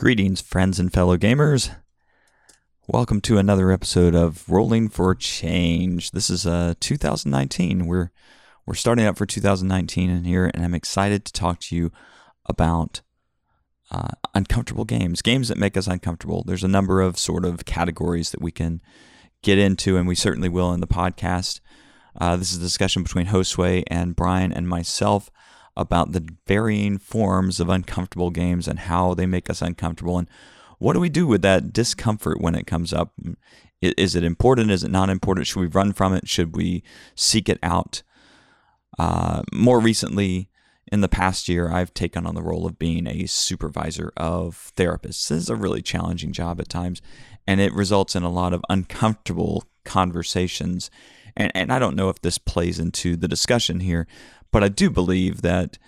Greetings, friends and fellow gamers. Welcome to another episode of Rolling for Change. This is uh 2019. We're we're starting up for 2019 in here, and I'm excited to talk to you about uh, uncomfortable games, games that make us uncomfortable. There's a number of sort of categories that we can get into, and we certainly will in the podcast. Uh, this is a discussion between Josue and Brian and myself about the varying forms of uncomfortable games and how they make us uncomfortable and what do we do with that discomfort when it comes up? Is it important? Is it not important? Should we run from it? Should we seek it out? Uh, more recently in the past year i've taken on the role of being a supervisor of therapists. This is a really challenging job at times and it results in a lot of uncomfortable conversations and, and i don't know if this plays into the discussion here but I do believe that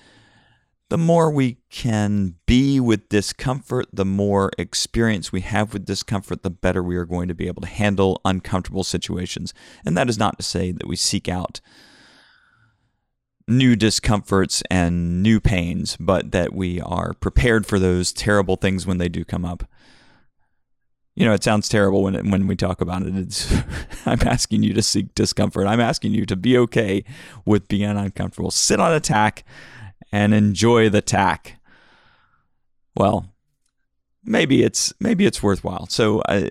the more we can be with discomfort, the more experience we have with discomfort, the better we are going to be able to handle uncomfortable situations. And that is not to say that we seek out new discomforts and new pains, but that we are prepared for those terrible things when they do come up you know, it sounds terrible when when we talk about it. It's I'm asking you to seek discomfort. I'm asking you to be okay with being uncomfortable. Sit on a tack and enjoy the tack. Well, maybe it's maybe it's worthwhile. So uh,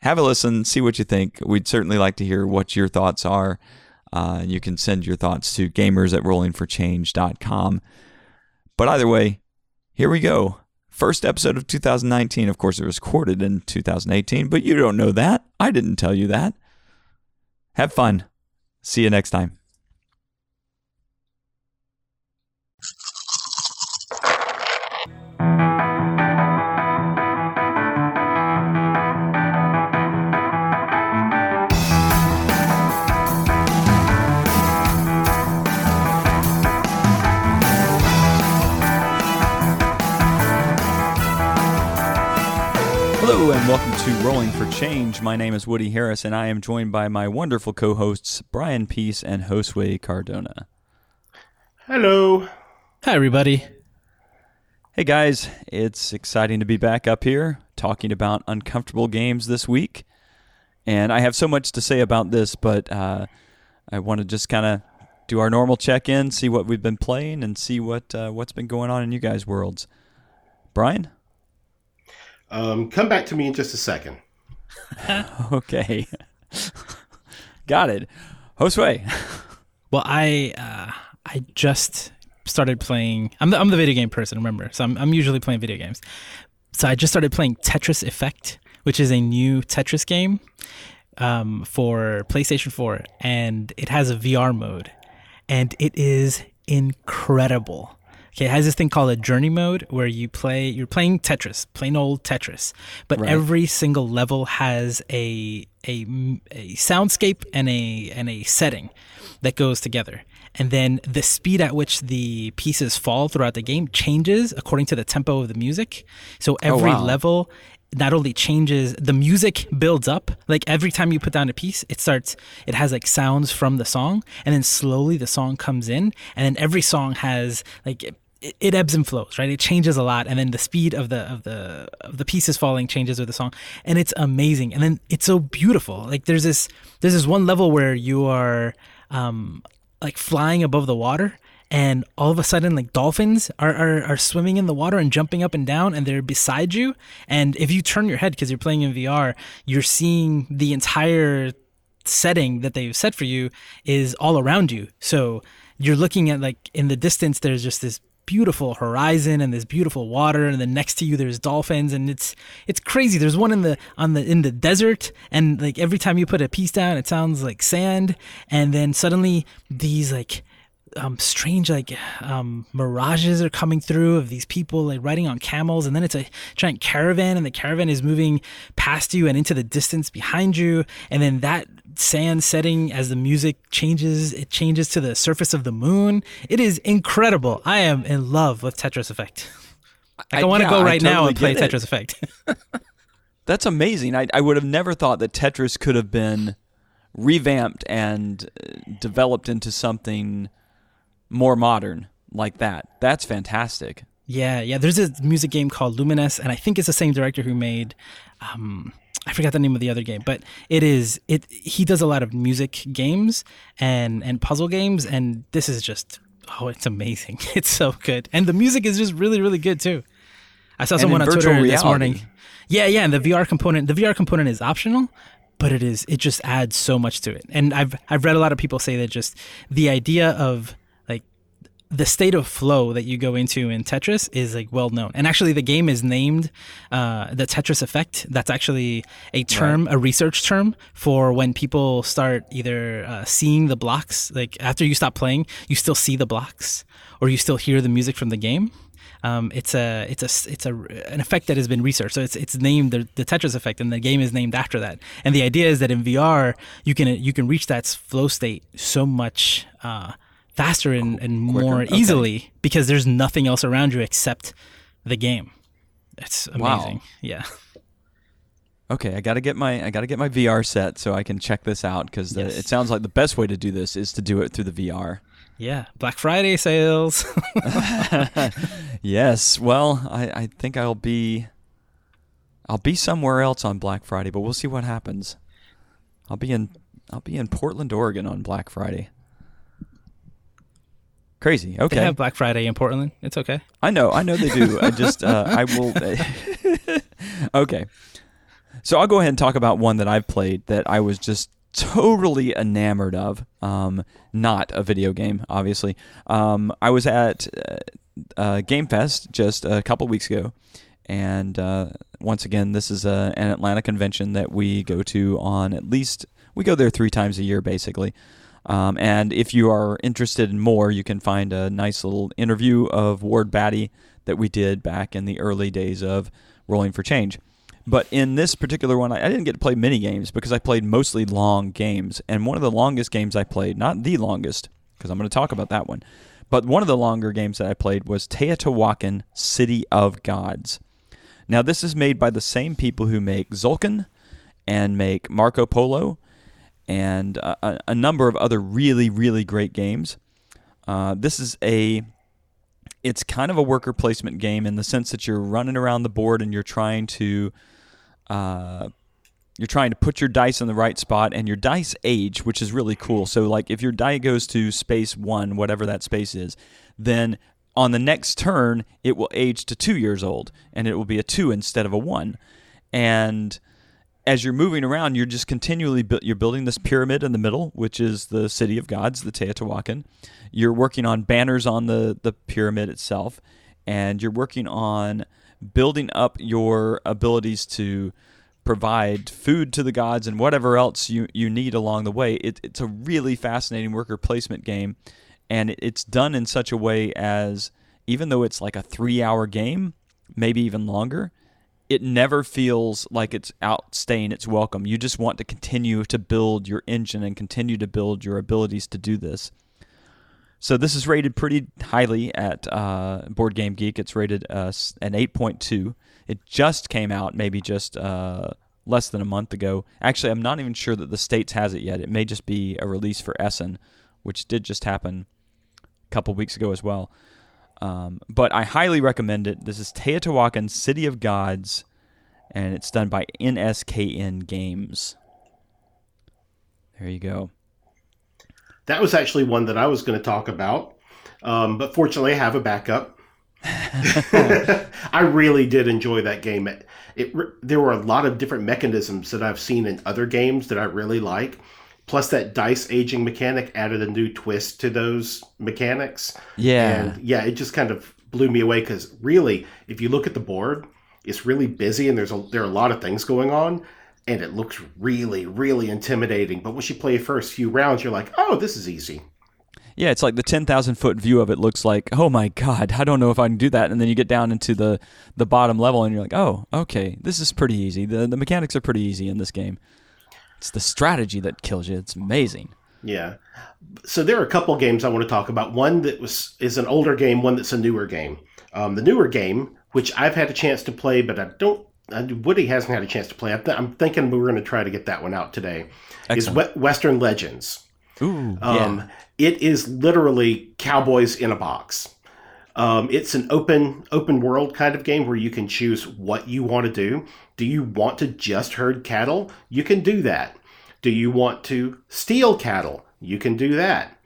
have a listen, see what you think. We'd certainly like to hear what your thoughts are. Uh, you can send your thoughts to gamers at rollingforchange.com. But either way, here we go. First episode of 2019. Of course, it was recorded in 2018, but you don't know that. I didn't tell you that. Have fun. See you next time. Hello and welcome to Rolling for Change. My name is Woody Harris and I am joined by my wonderful co-hosts Brian Peace and Josue Cardona. Hello. Hi everybody. Hey guys, it's exciting to be back up here talking about uncomfortable games this week. And I have so much to say about this, but uh, I want to just kind of do our normal check-in, see what we've been playing, and see what uh, what's been going on in you guys' worlds. Brian? Um, come back to me in just a second. okay. Got it. Josue. Well, I uh, I just started playing. I'm the, I'm the video game person, remember? So I'm, I'm usually playing video games. So I just started playing Tetris Effect, which is a new Tetris game um, for PlayStation 4, and it has a VR mode, and it is incredible. Okay, it has this thing called a journey mode where you play you're playing Tetris, plain old Tetris, but right. every single level has a, a a soundscape and a and a setting that goes together. And then the speed at which the pieces fall throughout the game changes according to the tempo of the music. So oh, every oh, wow. level not only changes the music builds up like every time you put down a piece it starts it has like sounds from the song and then slowly the song comes in and then every song has like it, ebbs and flows, right? It changes a lot, and then the speed of the of the of the pieces falling changes with the song, and it's amazing. And then it's so beautiful. Like there's this there's this one level where you are um, like flying above the water, and all of a sudden like dolphins are, are, are swimming in the water and jumping up and down and they're beside you and if you turn your head because you're playing in vr you're seeing the entire setting that they've set for you is all around you so you're looking at like in the distance there's just this beautiful horizon and this beautiful water and then next to you there's dolphins and it's it's crazy. There's one in the on the in the desert and like every time you put a piece down it sounds like sand and then suddenly these like um, strange like um, mirages are coming through of these people like riding on camels and then it's a giant caravan and the caravan is moving past you and into the distance behind you and then that sand setting as the music changes. It changes to the surface of the moon. It is incredible. I am in love with Tetris Effect. Like, I, I want to yeah, go right totally now and play Tetris Effect. That's amazing. I, I would have never thought that Tetris could have been revamped and uh, developed into something more modern like that. That's fantastic. Yeah, yeah. There's a music game called Lumines, and I think it's the same director who made. Um, I forgot the name of the other game, but it is it. He does a lot of music games and and puzzle games, and this is just oh, it's amazing. It's so good, and the music is just really really good too. I saw And someone on Twitter this morning. Yeah, yeah, and the VR component. The VR component is optional, but it is it just adds so much to it. And I've I've read a lot of people say that just the idea of the state of flow that you go into in Tetris is like well known. And actually, the game is named uh, the Tetris effect. That's actually a term, a research term for when people start either uh, seeing the blocks. Like after you stop playing, you still see the blocks, or you still hear the music from the game. Um, it's a it's a it's a an effect that has been researched. So it's it's named the, the Tetris effect, and the game is named after that. And the idea is that in VR, you can you can reach that flow state so much uh, faster and, and more okay. easily because there's nothing else around you except the game. It's Wow. amazing. Yeah. Okay, I gotta get my I gotta get my VR set so I can check this out because Yes. it sounds like the best way to do this is to do it through the VR. Yeah. Black Friday sales. Yes, well, I, I think I'll be I'll be somewhere else on Black Friday, but we'll see what happens. I'll be in I'll be in Portland, Oregon on Black Friday. Crazy. They Okay. have Black Friday in Portland. It's okay. I know, I know they do. I just, uh, I will. okay. So I'll go ahead and talk about one that I've played that I was just totally enamored of. Um, not a video game, obviously. Um, I was at uh, uh, Game Fest just a couple weeks ago. And uh, once again, this is a, an Atlanta convention that we go to on at least, we go there three times a year, basically. Um, and if you are interested in more, you can find a nice little interview of Ward Batty that we did back in the early days of Rolling for Change. But in this particular one, I didn't get to play many games because I played mostly long games. And one of the longest games I played, not the longest, because I'm going to talk about that one, but one of the longer games that I played was Teotihuacan City of Gods. Now, this is made by the same people who make Tzolk'in and make Marco Polo and a, a number of other really, really great games. Uh, this is a it's kind of a worker placement game in the sense that you're running around the board and you're trying to uh, you're trying to put your dice in the right spot and your dice age, which is really cool. So like if your die goes to space one, whatever that space is, then on the next turn it will age to two years old and it will be a two instead of a one. And as you're moving around, you're just continually bu- you're building this pyramid in the middle, which is the city of gods, the Teotihuacan. You're working on banners on the the pyramid itself, and you're working on building up your abilities to provide food to the gods and whatever else you, you need along the way. It, it's a really fascinating worker placement game, and it, it's done in such a way as even though it's like a three hour game, maybe even longer, it never feels like it's outstaying its welcome. You just want to continue to build your engine and continue to build your abilities to do this. So this is rated pretty highly at uh, Board Game Geek. It's rated uh, an 8.2. It just came out maybe just uh, less than a month ago. Actually, I'm not even sure that the states has it yet. It may just be a release for Essen, which did just happen a couple weeks ago as well. Um, but I highly recommend it. This is Teotihuacan City of Gods, and it's done by NSKN Games. There you go. That was actually one that I was going to talk about, um, but fortunately, I have a backup. I really did enjoy that game. It, it there were a lot of different mechanisms that I've seen in other games that I really like. Plus, that dice aging mechanic added a new twist to those mechanics. Yeah. And yeah, it just kind of blew me away because really, if you look at the board, it's really busy and there's a, there are a lot of things going on, and it looks really, really intimidating. But once you play first few rounds, you're like, oh, this is easy. Yeah, it's like the 10,000 foot view of it looks like, oh my God, I don't know if I can do that. And then you get down into the, the bottom level and you're like, oh, okay, this is pretty easy. The, the mechanics are pretty easy in this game. It's the strategy that kills you. It's amazing. Yeah. So there are a couple games I want to talk about. One that was is an older game, one that's a newer game. Um, the newer game, which I've had a chance to play, but I don't. I, Woody hasn't had a chance to play. I th- I'm thinking we're going to try to get that one out today. Excellent. Is we- Western Legends. Ooh, Um, yeah. It is literally cowboys in a box. Um, it's an open open world kind of game where you can choose what you want to do. Do you want to just herd cattle? You can do that. Do you want to steal cattle? You can do that.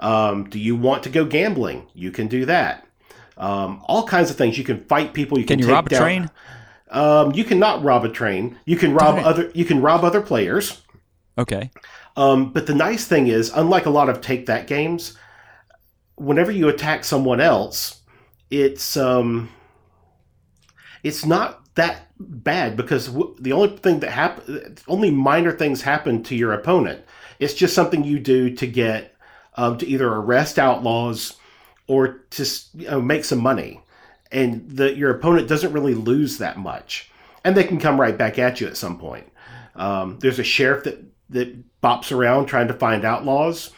Um, do you want to go gambling? You can do that. Um, all kinds of things. You can fight people. You can, Can you take rob a train? Um, you cannot rob a train. You can rob Darn other. You can rob other players. Okay. Um, but the nice thing is, unlike a lot of take that games, whenever you attack someone else, it's um, it's not that bad because w- the only thing that happen, only minor things happen to your opponent. It's just something you do to get um, to either arrest outlaws or to you know, make some money, and the your opponent doesn't really lose that much, and they can come right back at you at some point. Um, there's a sheriff that that bops around trying to find outlaws.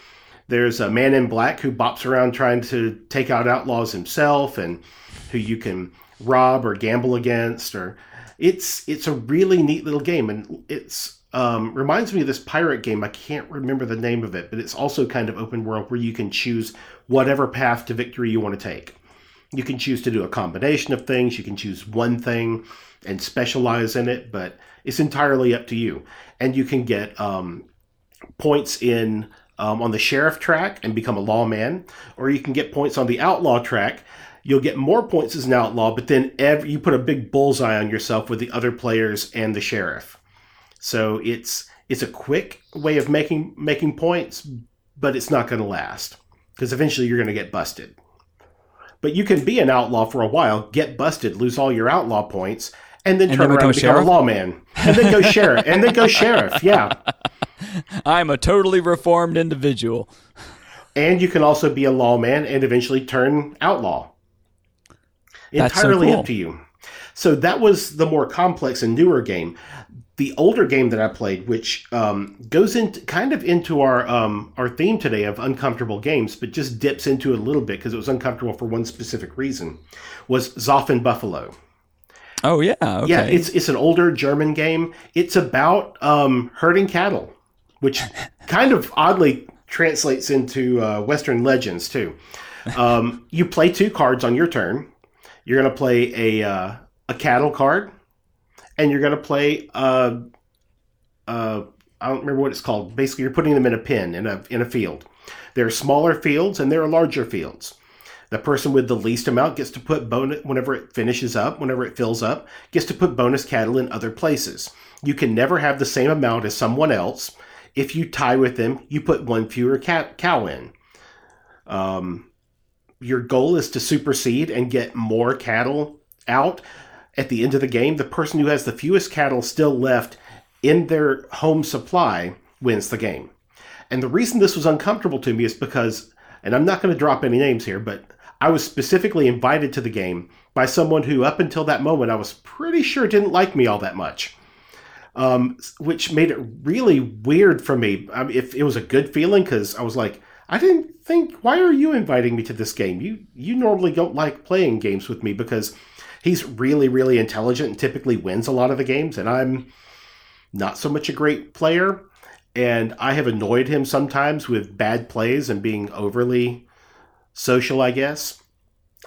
There's a man in black who bops around trying to take out outlaws himself, and who you can rob or gamble against. Or it's it's a really neat little game, and it's um, reminds me of this pirate game. I can't remember the name of it, but it's also kind of open world where you can choose whatever path to victory you want to take. You can choose to do a combination of things. You can choose one thing and specialize in it, but it's entirely up to you. And you can get um, points in um, on the sheriff track and become a lawman, or you can get points on the outlaw track. You'll get more points as an outlaw, but then every, you put a big bullseye on yourself with the other players and the sheriff. So it's it's a quick way of making making points, but it's not going to last because eventually you're going to get busted. But you can be an outlaw for a while, get busted, lose all your outlaw points, and then And turn then around become and become sheriff? a lawman, and then go sheriff, and then go sheriff. Yeah, I'm a totally reformed individual. and you can also be a lawman and eventually turn outlaw. That's so Entirely cool. up to you. So that was the more complex and newer game. The older game that I played, which um, goes into kind of into our um, our theme today of uncomfortable games, but just dips into it a little bit because it was uncomfortable for one specific reason, was Zoff in Buffalo. Oh yeah. Okay. Yeah, it's it's an older German game. It's about um, herding cattle, which kind of oddly translates into uh, Western legends too. Um, you play two cards on your turn. You're going to play a uh, a cattle card, and you're going to play uh, uh, I don't remember what it's called. Basically, you're putting them in a pen in a in a field. There are smaller fields and there are larger fields. The person with the least amount gets to put bonus whenever it finishes up, whenever it fills up, gets to put bonus cattle in other places. You can never have the same amount as someone else. If you tie with them, you put one fewer cat, cow in. Um, your goal is to supersede and get more cattle out. At the end of the game, the person who has the fewest cattle still left in their home supply wins the game. And the reason this was uncomfortable to me is because, and I'm not going to drop any names here, but I was specifically invited to the game by someone who, up until that moment, I was pretty sure didn't like me all that much. Um, which made it really weird for me. I mean, if it was a good feeling, because I was like, I didn't think. Why are you inviting me to this game? You you normally don't like playing games with me because he's really really intelligent and typically wins a lot of the games, and I'm not so much a great player. And I have annoyed him sometimes with bad plays and being overly social, I guess.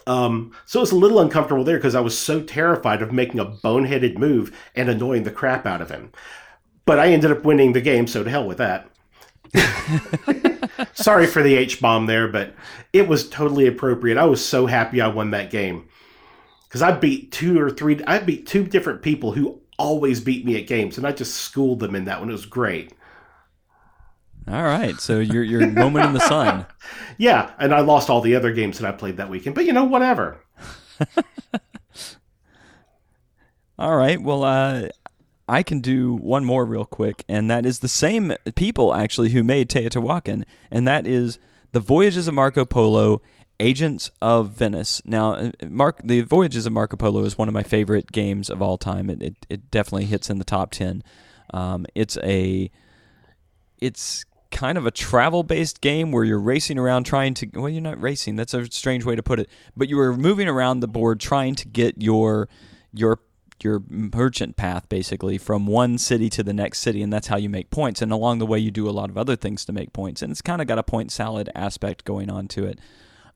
Um, so it was a little uncomfortable there because I was so terrified of making a boneheaded move and annoying the crap out of him. But I ended up winning the game, so to hell with that. Sorry for the H bomb there, but it was totally appropriate. I was so happy I won that game because I beat two or three. I beat two different people who always beat me at games, and I just schooled them in that one. It was great. All right. So your your moment in the sun. Yeah, and I lost all the other games that I played that weekend, but you know, whatever. All right. Well, uh, I can do one more real quick, and that is the same people actually who made Teotihuacan, and that is the Voyages of Marco Polo. Agents of Venice. Now, uh, Mark, the Voyages of Marco Polo is one of my favorite games of all time. It, it, it definitely hits in the top ten. Um, it's a, it's kind of a travel-based game where you're racing around trying to. Well, you're not racing. That's a strange way to put it. But you are moving around the board trying to get your your your merchant path basically from one city to the next city and that's how you make points and along the way you do a lot of other things to make points and it's kind of got a point salad aspect going on to it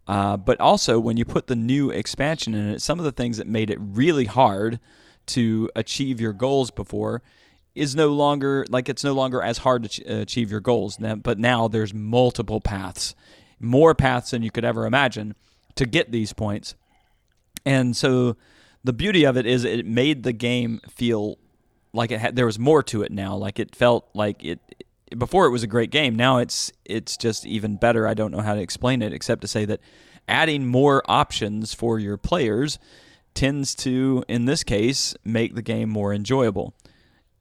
Uh, but also, when you put the new expansion in it, some of the things that made it really hard to achieve your goals before is no longer like it's no longer as hard to ch- uh, achieve your goals. Now, but now there's multiple paths, more paths than you could ever imagine to get these points. And so the beauty of it is it made the game feel like it had there was more to it now. Like it felt like it before it was a great game. Now it's it's just even better. I don't know how to explain it except to say that adding more options for your players tends to in this case make the game more enjoyable.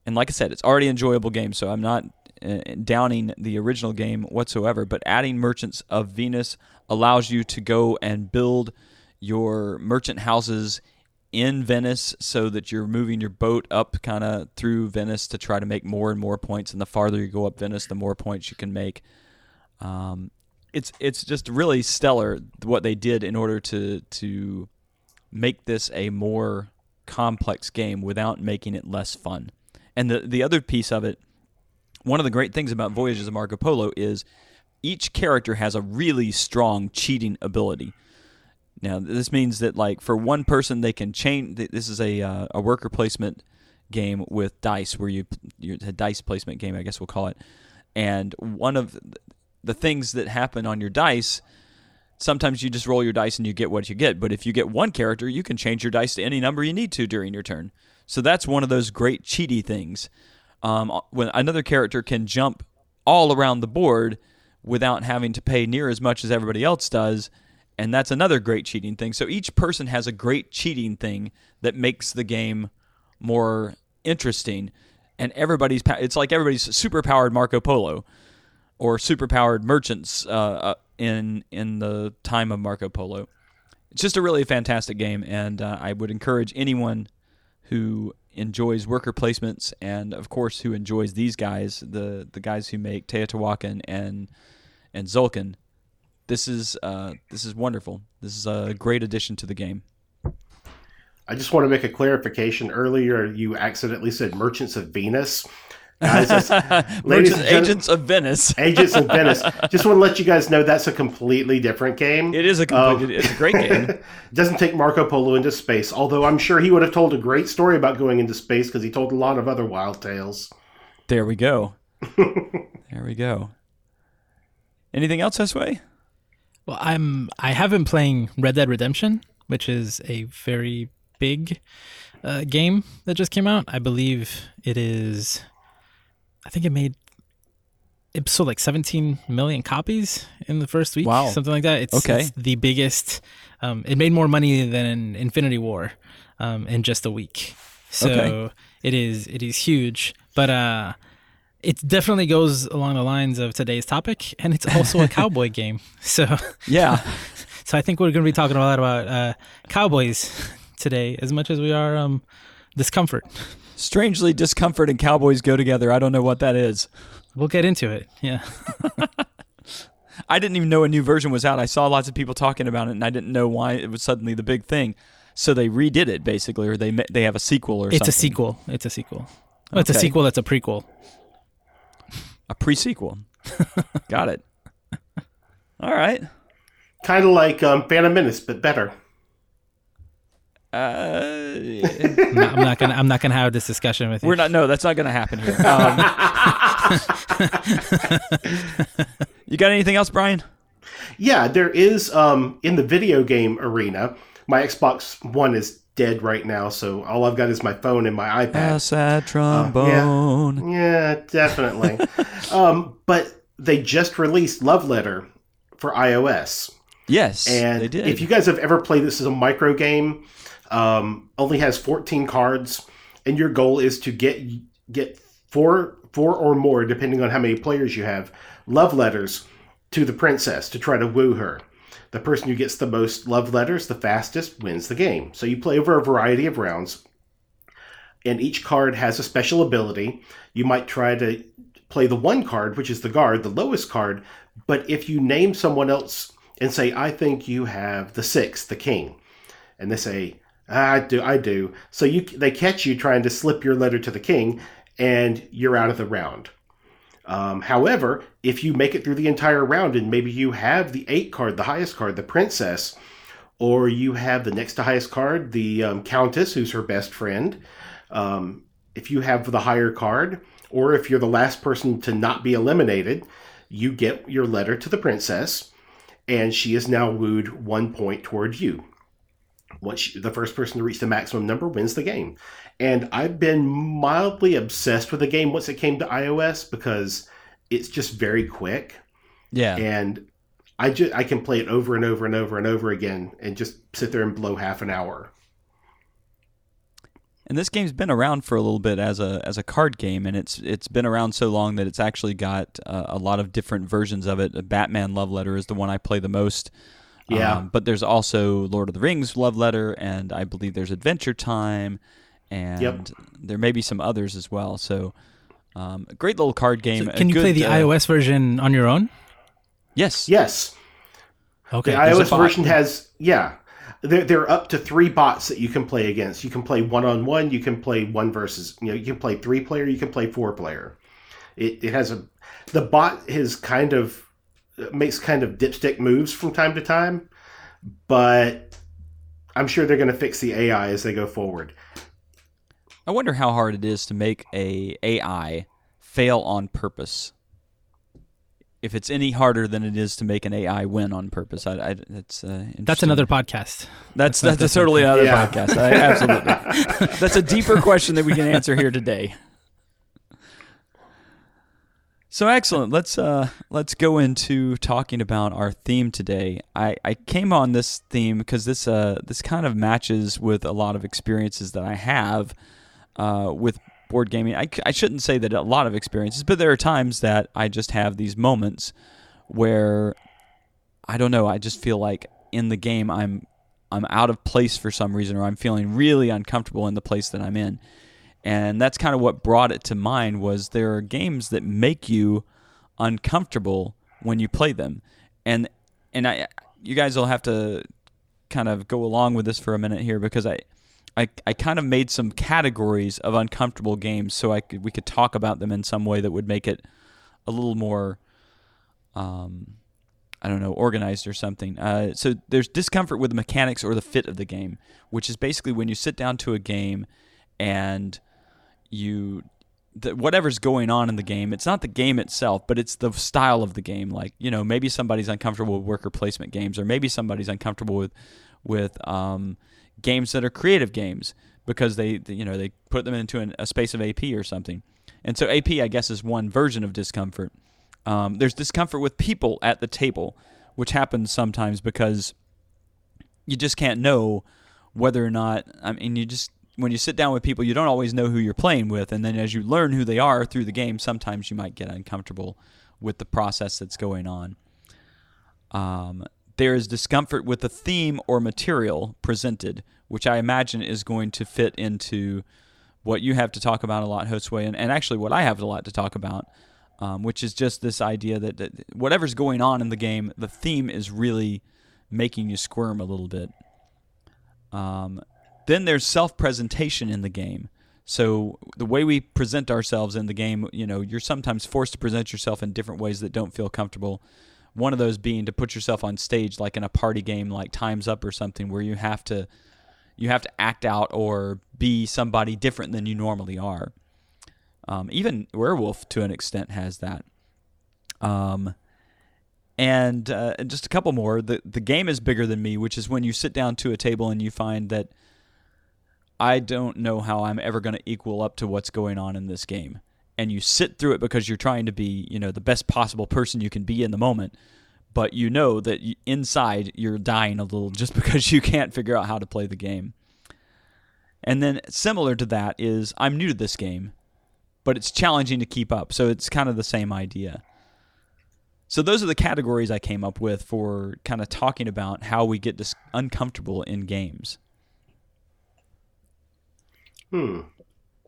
And like I said, it's already an enjoyable game, so I'm not uh, downing the original game whatsoever, but adding Merchants of Venus allows you to go and build your merchant houses in Venice so that you're moving your boat up kind of through Venice to try to make more and more points. And the farther you go up Venice, the more points you can make. Um, it's it's just really stellar what they did in order to to make this a more complex game without making it less fun. And the the other piece of it, one of the great things about Voyages of Marco Polo is each character has a really strong cheating ability. Now, this means that like for one person, they can change. This is a uh, a worker placement game with dice, where you you a dice placement game, I guess we'll call it. And one of the things that happen on your dice, sometimes you just roll your dice and you get what you get. But if you get one character, you can change your dice to any number you need to during your turn. So that's one of those great cheaty things. Um, when another character can jump all around the board without having to pay near as much as everybody else does and that's another great cheating thing. So each person has a great cheating thing that makes the game more interesting. And everybody's it's like everybody's super powered Marco Polo or super powered merchants uh, uh, in in the time of Marco Polo. It's just a really fantastic game, and uh, I would encourage anyone who enjoys worker placements and of course who enjoys these guys, the the guys who make Teotihuacan and and Tzolk'in this is uh, this is wonderful. This is a great addition to the game. I just want to make a clarification. Earlier, you accidentally said Merchants of Venus. Guys, ladies Merchants, Agents of Venice. Agents of Venice. Just want to let you guys know that's a completely different game. It is a completely, um, it's a great game. doesn't take Marco Polo into space, although I'm sure he would have told a great story about going into space because he told a lot of other wild tales. There we go. there we go. Anything else this way? Well, I'm I have been playing Red Dead Redemption, which is a very big uh, game that just came out. I believe it is. I think it made it sold like 17 million copies in the first week. Wow, something like that. It's, okay. It's the biggest. Um, it made more money than Infinity War um, in just a week. So okay. it is it is huge. But uh, it definitely goes along the lines of today's topic, and it's also a cowboy game. So yeah, so I think we're going to be talking a lot about uh, cowboys today, as much as we are um, discomfort. Strangely, discomfort and cowboys go together. I don't know what that is. We'll get into it. Yeah. I didn't even know a new version was out. I saw lots of people talking about it, and I didn't know why it was suddenly the big thing. So they redid it basically, or they they have a sequel or something. it's something. a sequel. It's a sequel. Okay. It's a sequel that's a prequel a pre-sequel. Got it. All right. Kind of like um, Phantom Menace, but better. Uh, I'm, not, I'm, not, gonna. I'm not gonna have this discussion with you. We're not. No, that's not gonna happen here. Um, you got anything else, Brian? Yeah, there is. Um, in the video game arena, my Xbox One is dead right now, so all I've got is my phone and my iPad. A sad trombone. Uh, yeah, yeah, definitely. um, but they just released Love Letter for iOS. Yes, and they did. If you guys have ever played this as a micro game, um, only has 14 cards, and your goal is to get get four four or more, depending on how many players you have, love letters to the princess to try to woo her. The person who gets the most love letters the fastest wins the game. So you play over a variety of rounds, and each card has a special ability. You might try to play the one card, which is the guard, the lowest card, but if you name someone else and say, I think you have the six, the king, and they say, I do, I do. So you they catch you trying to slip your letter to the king, and you're out of the round. Um, however, if you make it through the entire round and maybe you have the eight card, the highest card, the princess, or you have the next to highest card, the um, countess, who's her best friend. Um, if you have the higher card, or if you're the last person to not be eliminated, you get your letter to the princess, and she is now wooed one point toward you. Once she, the first person to reach the maximum number wins the game. And I've been mildly obsessed with the game once it came to iOS because it's just very quick. Yeah. And I just I can play it over and over and over and over again and just sit there and blow half an hour. And this game's been around for a little bit as a as a card game, and it's it's been around so long that it's actually got uh, a lot of different versions of it. Batman Love Letter is the one I play the most. Yeah. Um, but there's also Lord of the Rings Love Letter, and I believe there's Adventure Time, and Yep. there may be some others as well. So, um, a great little card game. So can you good, play the uh, iOS version on your own? Yes. Yes. Okay. The iOS version has yeah. There, there are up to three bots that you can play against. You can play one on one. You can play one versus. You know, you can play three player. You can play four player. It, it has a the bot is kind of makes kind of dipstick moves from time to time, but I'm sure they're going to fix the AI as they go forward. I wonder how hard it is to make a AI fail on purpose. If it's any harder than it is to make an AI win on purpose, I, I that's uh, That's another podcast. That's That's that's, not totally another Yeah. podcast. I, absolutely. that's a deeper question that we can answer here today. So excellent. Let's uh let's go into talking about our theme today. I, I came on this theme because this uh this kind of matches with a lot of experiences that I have uh with board gaming. I, I shouldn't say that a lot of experiences, but there are times that I just have these moments where I don't know, I just feel like in the game I'm I'm out of place for some reason or I'm feeling really uncomfortable in the place that I'm in. And that's kind of what brought it to mind was there are games that make you uncomfortable when you play them. And and I you guys will have to kind of go along with this for a minute here because I I, I kind of made some categories of uncomfortable games so I could we could talk about them in some way that would make it a little more um, I don't know, organized or something. Uh, so there's discomfort with the mechanics or the fit of the game, which is basically when you sit down to a game and you whatever's going on in the game. It's not the game itself, but it's the style of the game. Like you know, maybe somebody's uncomfortable with worker placement games, or maybe somebody's uncomfortable with with um, games that are creative games because they they, you know they put them into an, a space of AP or something. And so AP, I guess, is one version of discomfort. Um, there's discomfort with people at the table, which happens sometimes because you just can't know whether or not. I mean, you just when you sit down with people, you don't always know who you're playing with, and then as you learn who they are through the game, sometimes you might get uncomfortable with the process that's going on. Um, there is discomfort with the theme or material presented, which I imagine is going to fit into what you have to talk about a lot, Josue, and, and actually what I have a lot to talk about, um, which is just this idea that, that whatever's going on in the game, the theme is really making you squirm a little bit. Um, then there's self-presentation in the game. So the way we present ourselves in the game, you know, you're sometimes forced to present yourself in different ways that don't feel comfortable. One of those being to put yourself on stage like in a party game like Time's Up or something where you have to you have to act out or be somebody different than you normally are. Um, even Werewolf to an extent has that. Um, and uh, just a couple more. The the game is bigger than me, which is when you sit down to a table and you find that I don't know how I'm ever going to equal up to what's going on in this game. And you sit through it because you're trying to be, you know, the best possible person you can be in the moment, but you know that inside you're dying a little just because you can't figure out how to play the game. And then similar to that is I'm new to this game, but it's challenging to keep up. So it's kind of the same idea. So those are the categories I came up with for kind of talking about how we get dis- uncomfortable in games. Hmm.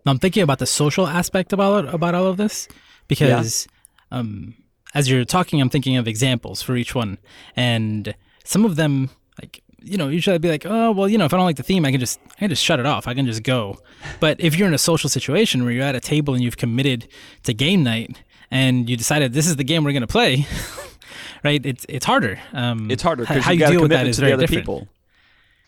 I'm thinking about the social aspect about about all of this because um, as you're talking, I'm thinking of examples for each one, and some of them, like you know, usually I'd be like, oh well, you know, if I don't like the theme, I can just I can just shut it off. I can just go. But if you're in a social situation where you're at a table and you've committed to game night, and you decided this is the game we're going to play, right? It's it's harder. Um, It's harder because how you you to deal with commit that is to the very other different. people.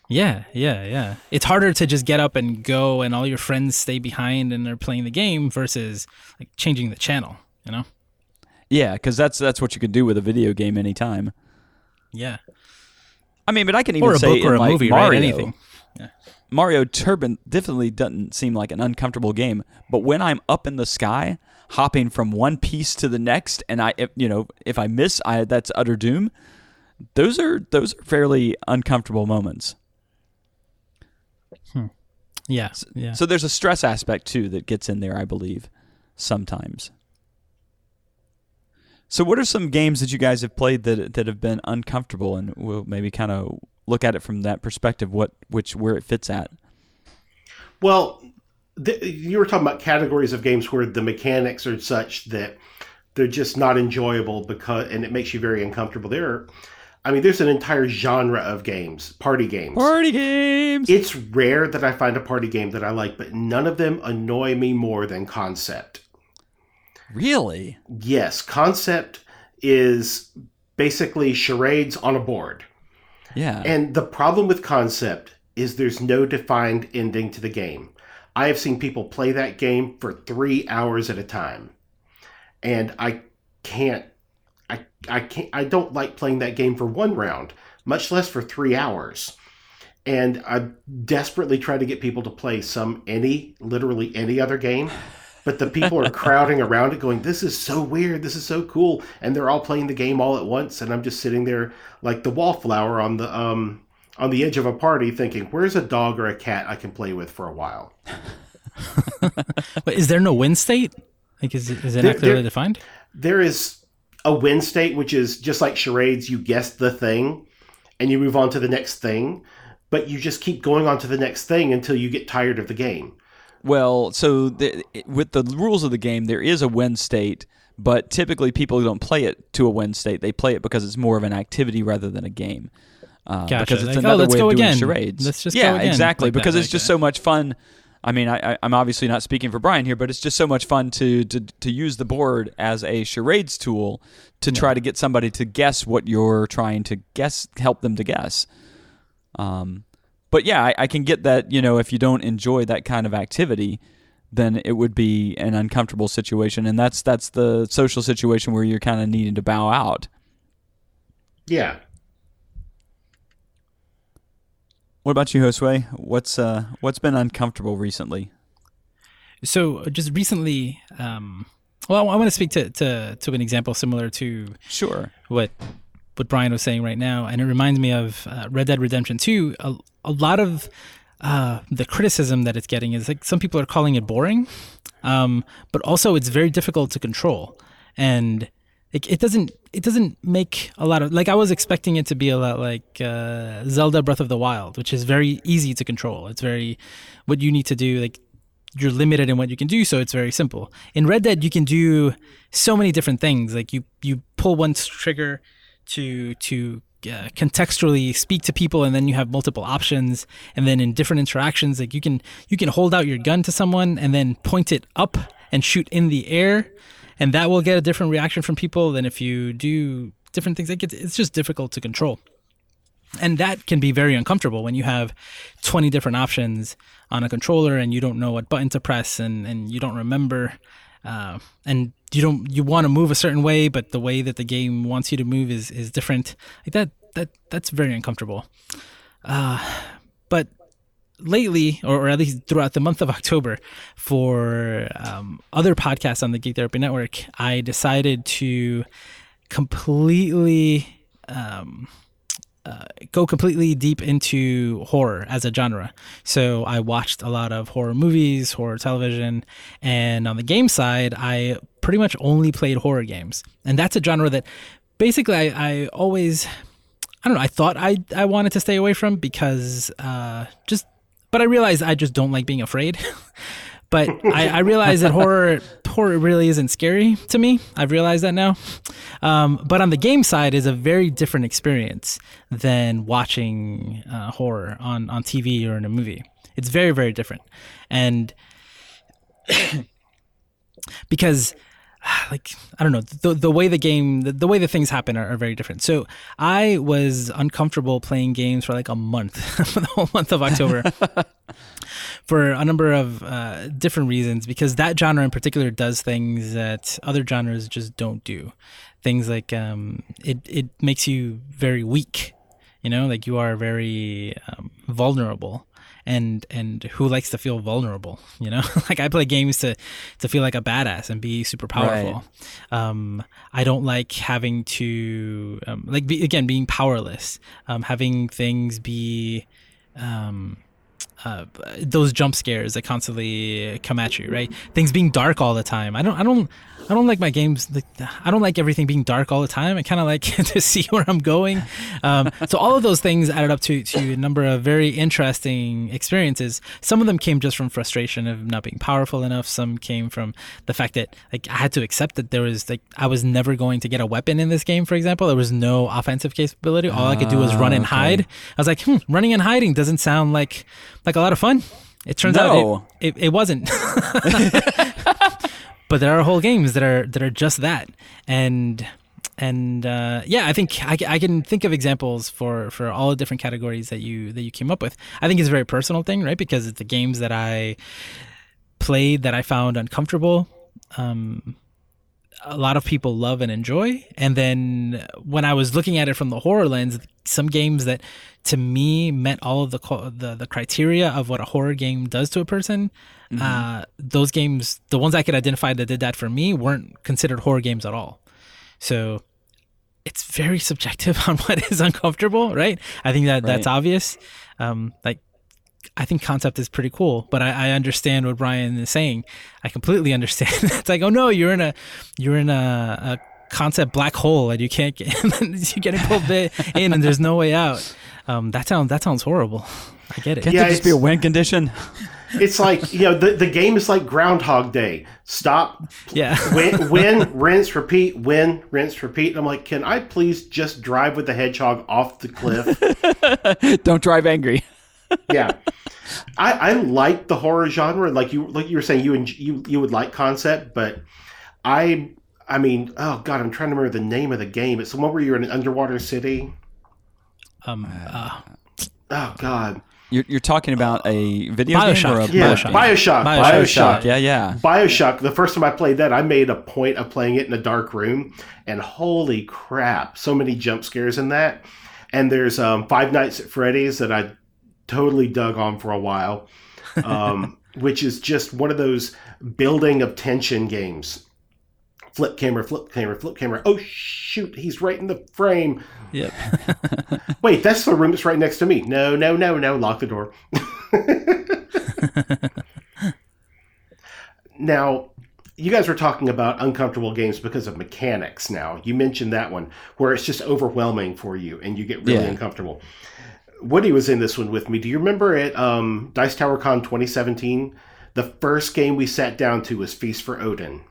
Yeah, yeah, yeah. It's harder to just get up and go, and all your friends stay behind and they're playing the game versus like changing the channel. You know? Yeah, because that's that's what you can do with a video game anytime. Yeah. I mean, but I can even Or a say book or in a like movie, right? Mario, Anything. Mario Turban definitely doesn't seem like an uncomfortable game. But when I'm up in the sky, hopping from one piece to the next, and I, if, you know, if I miss, I that's utter doom. Those are those are fairly uncomfortable moments. Yeah. Yeah. So there's a stress aspect too that gets in there, I believe, sometimes. So what are some games that you guys have played that that have been uncomfortable, and we'll maybe kind of look at it from that perspective, what which where it fits at. Well, th- you were talking about categories of games where the mechanics are such that they're just not enjoyable because, and it makes you very uncomfortable. There, are, I mean, there's an entire genre of games, party games. Party games. It's rare that I find a party game that I like, but none of them annoy me more than Concept. really? Yes, Concept is basically charades on a board. Yeah. And the problem with Concept is there's no defined ending to the game. I have seen people play that game for three hours at a time. And I can't I can't I don't like playing that game for one round, much less for three hours. And I desperately try to get people to play some any literally any other game. But the people are crowding around it going, This is so weird, this is so cool. And they're all playing the game all at once, and I'm just sitting there like the wallflower on the um on the edge of a party thinking, Where's a dog or a cat I can play with for a while? But is there no win state? Like, is it, is it There- not clearly there- defined? there is a win state, which is just like charades, you guess the thing and you move on to the next thing, but you just keep going on to the next thing until you get tired of the game. Well, so the, with the rules of the game, there is a win state, but typically people don't play it to a win state. They play it because it's more of an activity rather than a game. Uh, Gotcha. Because it's Like, oh, another let's way go of doing again. charades. Let's just go yeah, again. exactly. Like that, because it's like just that. so much fun. I mean, I, I, I'm obviously not speaking for Brian here, but it's just so much fun to to, to use the board as a charades tool to try to get somebody to guess what you're trying to guess, help them to guess. Um, but yeah, I, I can get that. You know, if you don't enjoy that kind of activity, then it would be an uncomfortable situation, and that's that's the social situation where you're kind of needing to bow out. Yeah. What about you, Josue? What's uh what's been uncomfortable recently? So uh, just recently, um, well, I want to speak to, to to an example similar to Sure. what what Brian was saying right now, and it reminds me of uh, Red Dead Redemption Two. A, a lot of uh, the criticism that it's getting is like some people are calling it boring, um, but also it's very difficult to control, and it, it doesn't it doesn't make a lot of like I was expecting it to be a lot like uh, Zelda Breath of the Wild, which is very easy to control. It's very what you need to do like you're limited in what you can do, so it's very simple. In Red Dead, you can do so many different things. Like you you pull one trigger to to uh, contextually speak to people, and then you have multiple options. And then in different interactions, like you can you can hold out your gun to someone and then point it up and shoot in the air, and that will get a different reaction from people than if you do different things. It's, it's just difficult to control. And that can be very uncomfortable when you have 20 different options on a controller and you don't know what button to press and, and you don't remember uh, and you don't you want to move a certain way but the way that the game wants you to move is is different. Like that that that's very uncomfortable. Uh, but lately or, or at least throughout the month of october for um, other podcasts on the geek therapy network i decided to completely um, go completely deep into horror as a genre. So I watched a lot of horror movies, horror television, and on the game side, I pretty much only played horror games. And that's a genre that basically I, I always I don't know, I thought I I wanted to stay away from because uh just but I realize I just don't like being afraid. but I, I realize that horror horror really isn't scary to me. I've realized that now. Um, but on the game side is a very different experience than watching uh, horror on, on TV or in a movie. It's very very different, and because like I don't know the the way the game the, the way the things happen are, are, very different. So I was uncomfortable playing games for like a month for the whole month of October. for a number of uh, different reasons, because that genre in particular does things that other genres just don't do. Things like um, it it makes you very weak, you know, like you are very um, vulnerable and and who likes to feel vulnerable you know like i play games to to feel like a badass and be super powerful right. um i don't like having to um, like be, again being powerless um having things be um uh, those jump scares that constantly come at you, right? Things being dark all the time. I don't, I don't, I don't like my games. I don't like everything being dark all the time. I kind of like to see where I'm going. Um, so all of those things added up to to a number of very interesting experiences. Some of them came just from frustration of not being powerful enough. Some came from the fact that like I had to accept that there was like I was never going to get a weapon in this game. For example, there was no offensive capability. All I could do was run and ah, hide. I was like, hmm, running and hiding doesn't sound like like a lot of fun. It turns no. out it, it, it wasn't. but there are whole games that are that are just that, and and uh, yeah, I think I, I can think of examples for for all the different categories that you that you came up with. I think it's a very personal thing, right? Because it's the games that I played that I found uncomfortable. Um, a lot of people love and enjoy. And then when I was looking at it from the horror lens, some games that to me met all of the the, the criteria of what a horror game does to a person, mm-hmm. uh, those games, the ones I could identify that did that for me, weren't considered horror games at all. So it's very subjective on what is uncomfortable, right? I think that right. that's obvious. Um, like I think concept is pretty cool, but I, I, understand what Brian is saying. I completely understand. it's like, oh no, you're in a you're in a, a concept black hole and you can't get you're getting pulled in and there's no way out. Um, that sounds that sounds horrible. I get it. Can't yeah, there just be a win condition? It's like you know the, the game is like Groundhog Day. Stop. Yeah. win, win, rinse, repeat. Win, rinse, repeat. And I'm like, can I please just drive with the hedgehog off the cliff? Don't drive angry yeah, I, I like the horror genre. Like you, like you were saying, you and you you would like concept, but I, I mean, oh god, I'm trying to remember the name of the game. It's the one where you're in an underwater city. Um. Uh, oh god. You're, you're talking about a video Bioshock. game or a yeah, Bioshock. Bioshock. Bioshock. Bioshock. Yeah, yeah. Bioshock. The first time I played that, I made a point of playing it in a dark room, and holy crap, so many jump scares in that. And there's um, Five Nights at Freddy's that I totally dug on for a while, um, which is just one of those building of tension games. Flip camera, flip camera, flip camera. Oh shoot, he's right in the frame. Yep. Wait, that's the room that's right next to me. No, no, no, no. Lock the door. now, you guys were talking about uncomfortable games because of mechanics now. You mentioned that one where it's just overwhelming for you and you get really yeah. uncomfortable. Woody was in this one with me. Do you remember at um, Dice Tower Con 2017? The first game we sat down to was Feast for Odin.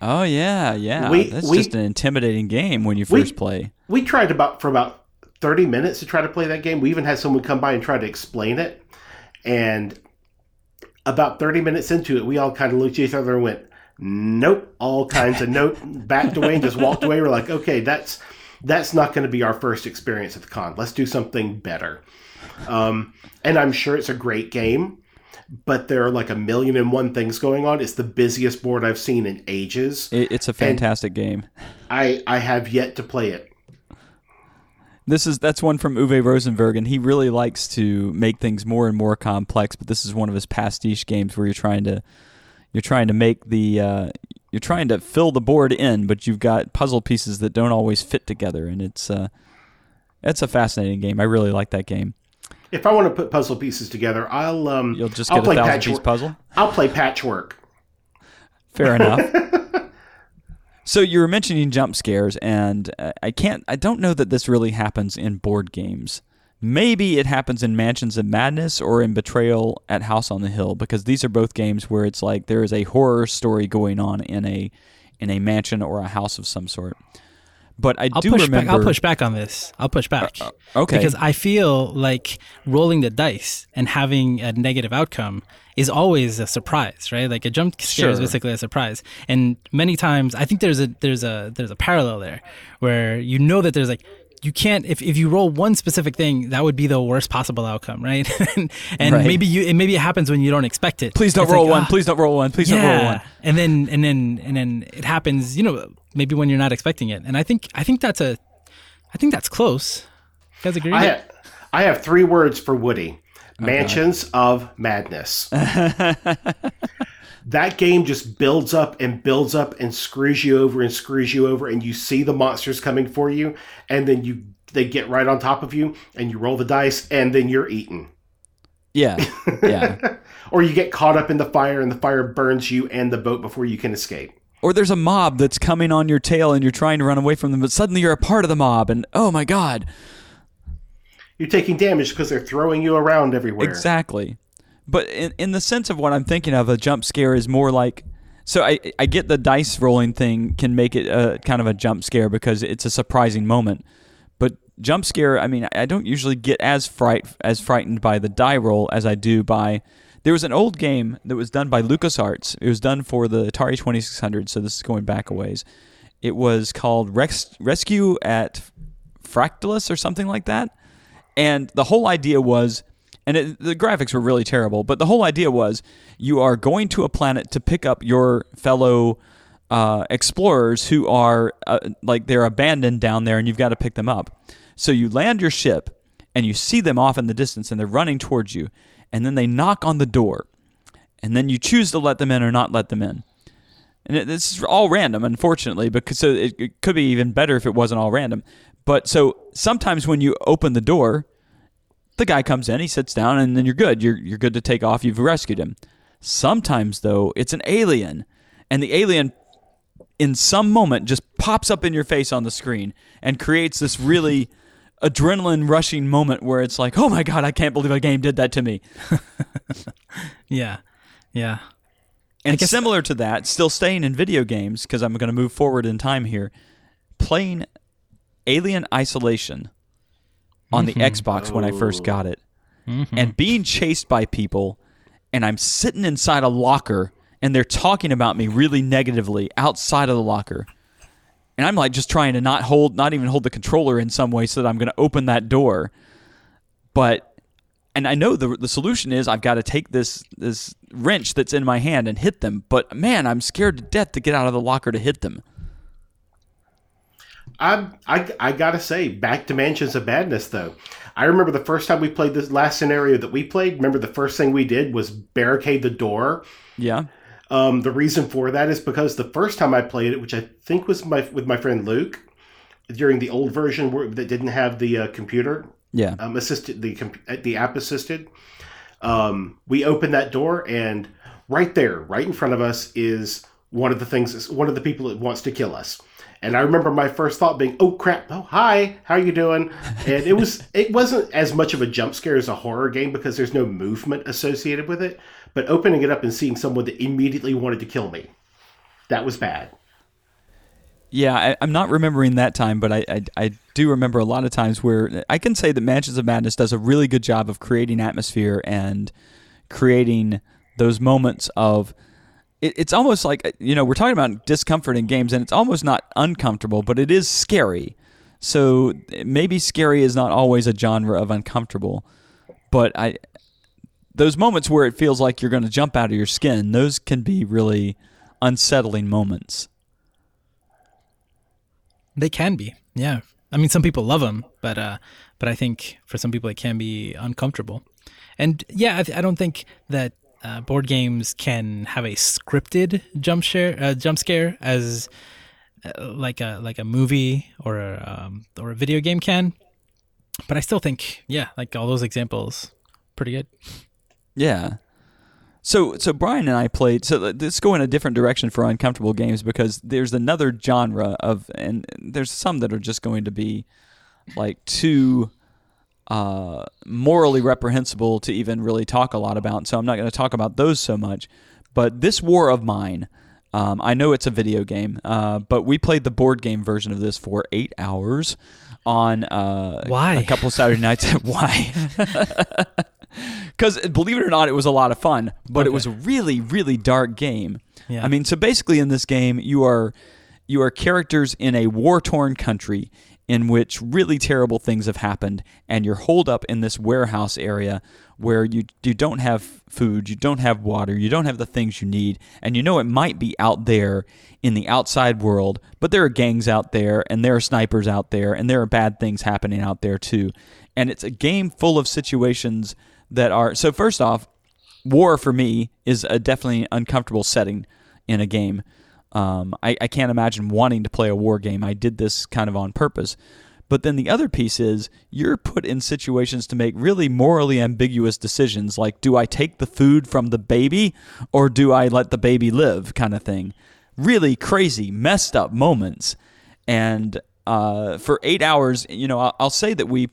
Oh yeah, yeah. We, That's we, just an intimidating game when you first we, play. We tried about for about 30 minutes to try to play that game. We even had someone come by and try to explain it. And about 30 minutes into it, we all kind of looked at each other and went, "Nope." All kinds of nope. Backed away and just walked away. We're like, "Okay, that's that's not going to be our first experience at the con. Let's do something better. Um, and I'm sure it's a great game, but there are like a million and one things going on. It's the busiest board I've seen in ages. It's a fantastic game. I I have yet to play it. This is that's one from Uwe Rosenberg, and he really likes to make things more and more complex. But this is one of his pastiche games where you're trying to you're trying to make the uh, you're trying to fill the board in, but you've got puzzle pieces that don't always fit together, and it's uh, it's a fascinating game. I really like that game. If I want to put puzzle pieces together, I'll um, you'll just get I'll a thousand patchwork. piece puzzle. I'll play patchwork. Fair enough. so you were mentioning jump scares, and uh, I can't. I don't know that this really happens in board games. Maybe it happens in Mansions of Madness or in Betrayal at House on the Hill because these are both games where it's like there is a horror story going on in a in a mansion or a house of some sort. But I I'll do push remember. back. I'll push back on this. I'll push back. Uh, uh, okay. Because I feel like rolling the dice and having a negative outcome is always a surprise, right? Like a jump scare is basically a surprise. And many times I think there's a there's a there's a parallel there where you know that there's like you can't if, if you roll one specific thing that would be the worst possible outcome right and, and Right. maybe you and maybe it happens when you don't expect it Please don't It's roll like, one. ah, Please don't roll one. Please don't roll one. and then and then and then it happens you know maybe when you're not expecting it and i think i think that's a i think that's close you guys agree I have, I have three words for Woody Mansions of Madness. that game just builds up and builds up and screws you over and screws you over, and you see the monsters coming for you, and then you they get right on top of you, and you roll the dice, and then you're eaten. Yeah. Yeah. or you get caught up in the fire, and the fire burns you and the boat before you can escape. or there's a mob that's coming on your tail and you're trying to run away from them, but suddenly you're a part of the mob, and oh my god. You're taking damage because they're throwing you around everywhere. Exactly. But in, in the sense of what I'm thinking of, a jump scare is more like. So I, I get the dice rolling thing can make it a, kind of a jump scare because it's a surprising moment. But jump scare, I mean, I don't usually get as fright as frightened by the die roll as I do by. There was an old game that was done by LucasArts. It was done for the Atari 2600, so this is going back a ways. It was called Rex, Rescue at Fractalus or something like that. And the whole idea was, and it, the graphics were really terrible, but the whole idea was you are going to a planet to pick up your fellow uh, explorers who are uh, like they're abandoned down there and you've got to pick them up. So you land your ship and you see them off in the distance and they're running towards you. And then they knock on the door. And then you choose to let them in or not let them in. And it, this is all random, unfortunately, because so it, it could be even better if it wasn't all random. But so sometimes when you open the door, the guy comes in, he sits down, and then you're good. You're you're good to take off. You've rescued him. Sometimes though, it's an alien, and the alien, in some moment, just pops up in your face on the screen and creates this really adrenaline rushing moment where it's like, oh my god, I can't believe a game did that to me. yeah yeah And similar to that, still staying in video games because I'm going to move forward in time here, playing Alien Isolation on the mm-hmm. Xbox when I first got it, mm-hmm. and being chased by people, and I'm sitting inside a locker and they're talking about me really negatively outside of the locker. And I'm like just trying to not hold, not even hold the controller in some way so that I'm going to open that door. But and I know the the solution is I've got to take this this wrench that's in my hand and hit them. But man, I'm scared to death to get out of the locker to hit them. I, I I gotta say, back to Mansions of Madness though. I remember the first time we played this last scenario that we played. Remember the first thing we did was barricade the door. Yeah, Um, the reason for that is because the first time I played it, which I think was my with my friend Luke, during the old version where, that didn't have the uh, computer yeah, um, assisted the comp- uh, the app assisted. Um, we opened that door, and right there, right in front of us, is one of the things. One of the people that wants to kill us. And I remember my first thought being, "Oh crap! Oh hi, how are you doing?" And it was it wasn't as much of a jump scare as a horror game because there's no movement associated with it. But opening it up and seeing someone that immediately wanted to kill me, that was bad. yeah. I, I'm not remembering that time, but I, I I do remember a lot of times where I can say that Mansions of Madness does a really good job of creating atmosphere and creating those moments of it, it's almost like you know we're talking about discomfort in games and it's almost not uncomfortable but it is scary so maybe scary is not always a genre of uncomfortable but i those moments where it feels like you're going to jump out of your skin those can be really unsettling moments They can be, yeah. I mean, some people love them, but uh, but I think for some people it can be uncomfortable. And yeah, I, th- I don't think that uh, board games can have a scripted jump share, uh, jump scare as uh, like a like a movie or a um, or a video game can. But I still think, yeah, like all those examples, pretty good. Yeah. So so Brian and I played. So let's go in a different direction for uncomfortable games because there's another genre of, and there's some that are just going to be like too uh, morally reprehensible to even really talk a lot about. So I'm not going to talk about those so much. But this War of Mine, Um, I know it's a video game, uh, but we played the board game version of this for eight hours on uh, Why? a couple Saturday nights. Why? Because believe it or not, it was a lot of fun, but it was a really, really dark game. Yeah. I mean, so basically, in this game, you are you are characters in a war torn country in which really terrible things have happened, and you're holed up in this warehouse area where you you don't have food, you don't have water, you don't have the things you need, and you know it might be out there in the outside world, but there are gangs out there, and there are snipers out there, and there are bad things happening out there too, and it's a game full of situations that are so. First off, war for me is a definitely uncomfortable setting in a game. Um, I, I can't imagine wanting to play a war game. I did this kind of on purpose. But then the other piece is you're put in situations to make really morally ambiguous decisions like, do I take the food from the baby or do I let the baby live, kind of thing. Really crazy, messed up moments. And uh, for eight hours, you know, I'll, I'll say that we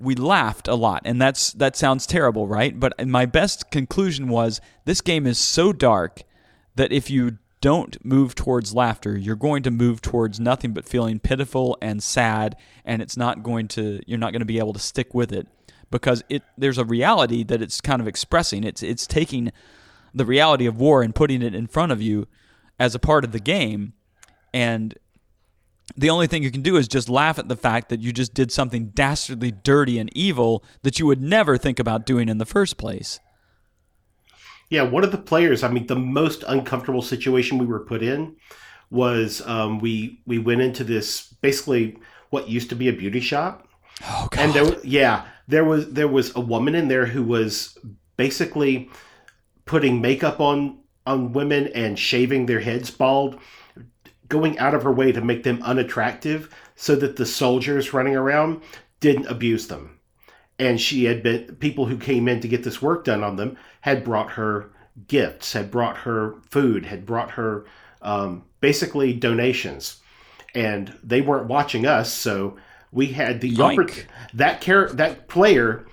we laughed a lot and that's that sounds terrible right but my best conclusion was this game is so dark that if you don't move towards laughter. You're going to move towards nothing but feeling pitiful and sad and it's not going to you're not going to be able to stick with it because it there's a reality that it's kind of expressing. It's it's taking the reality of war and putting it in front of you as a part of the game. And the only thing you can do is just laugh at the fact that you just did something dastardly dirty and evil that you would never think about doing in the first place. Yeah, one of the players, I mean, the most uncomfortable situation we were put in was um, we we went into this basically what used to be a beauty shop, Oh and there, yeah, there was there was a woman in there who was basically putting makeup on on women and shaving their heads bald, going out of her way to make them unattractive so that the soldiers running around didn't abuse them. And she had been people who came in to get this work done on them had brought her gifts, had brought her food, had brought her um, basically donations, and they weren't watching us, so we had the oppor- that char- that player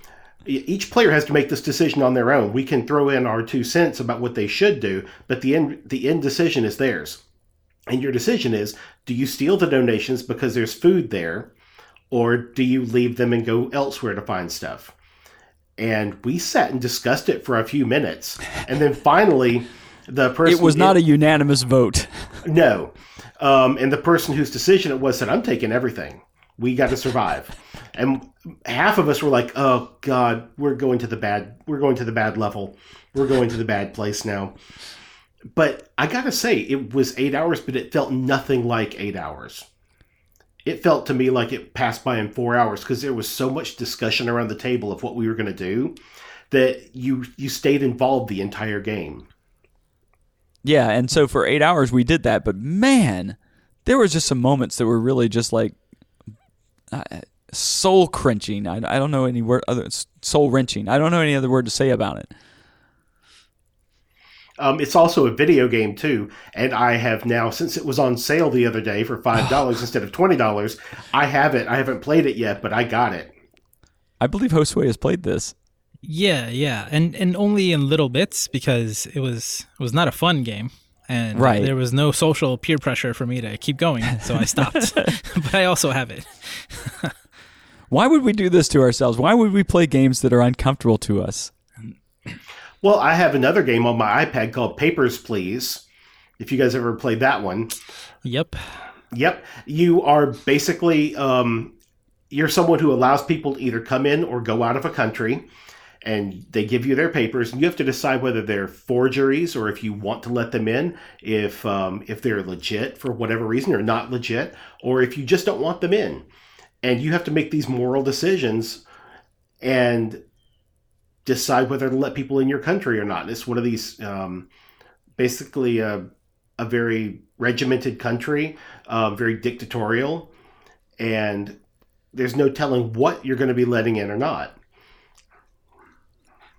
each player has to make this decision on their own. We can throw in our two cents about what they should do, but the end the end decision is theirs. And your decision is: do you steal the donations because there's food there, or do you leave them and go elsewhere to find stuff? And we sat and discussed it for a few minutes, and then finally, the person It was not a unanimous vote. no. Um, and the person whose decision it was said, I'm taking everything. We got to survive. And half of us were like, oh God, we're going to the bad, we're going to the bad level. We're going to the bad place now. But I got to say, it was eight hours, but it felt nothing like eight hours. It felt to me like it passed by in four hours because there was so much discussion around the table of what we were going to do that you you stayed involved the entire game. Yeah, and so for eight hours we did that, but man, there was just some moments that were really just like uh, soul crunching. I, I don't know any word other soul wrenching. I don't know any other word to say about it. Um, it's also a video game too, and I have now since it was on sale the other day for five dollars instead of twenty dollars. I have it. I haven't played it yet, but I got it. I believe Josue has played this. Yeah, yeah, and and only in little bits because it was it was not a fun game, and Right. there was no social peer pressure for me to keep going, so I stopped. but I also have it. Why would we do this to ourselves? Why would we play games that are uncomfortable to us? Well, I have another game on my iPad called Papers, Please. If you guys ever played that one, Yep. Yep. You are basically um, you're someone who allows people to either come in or go out of a country, and they give you their papers, and you have to decide whether they're forgeries or if you want to let them in, if um, if they're legit for whatever reason or not legit, or if you just don't want them in, and you have to make these moral decisions and decide whether to let people in your country or not. It's one of these um, basically a, a very regimented country, uh, very dictatorial, and there's no telling what you're going to be letting in or not.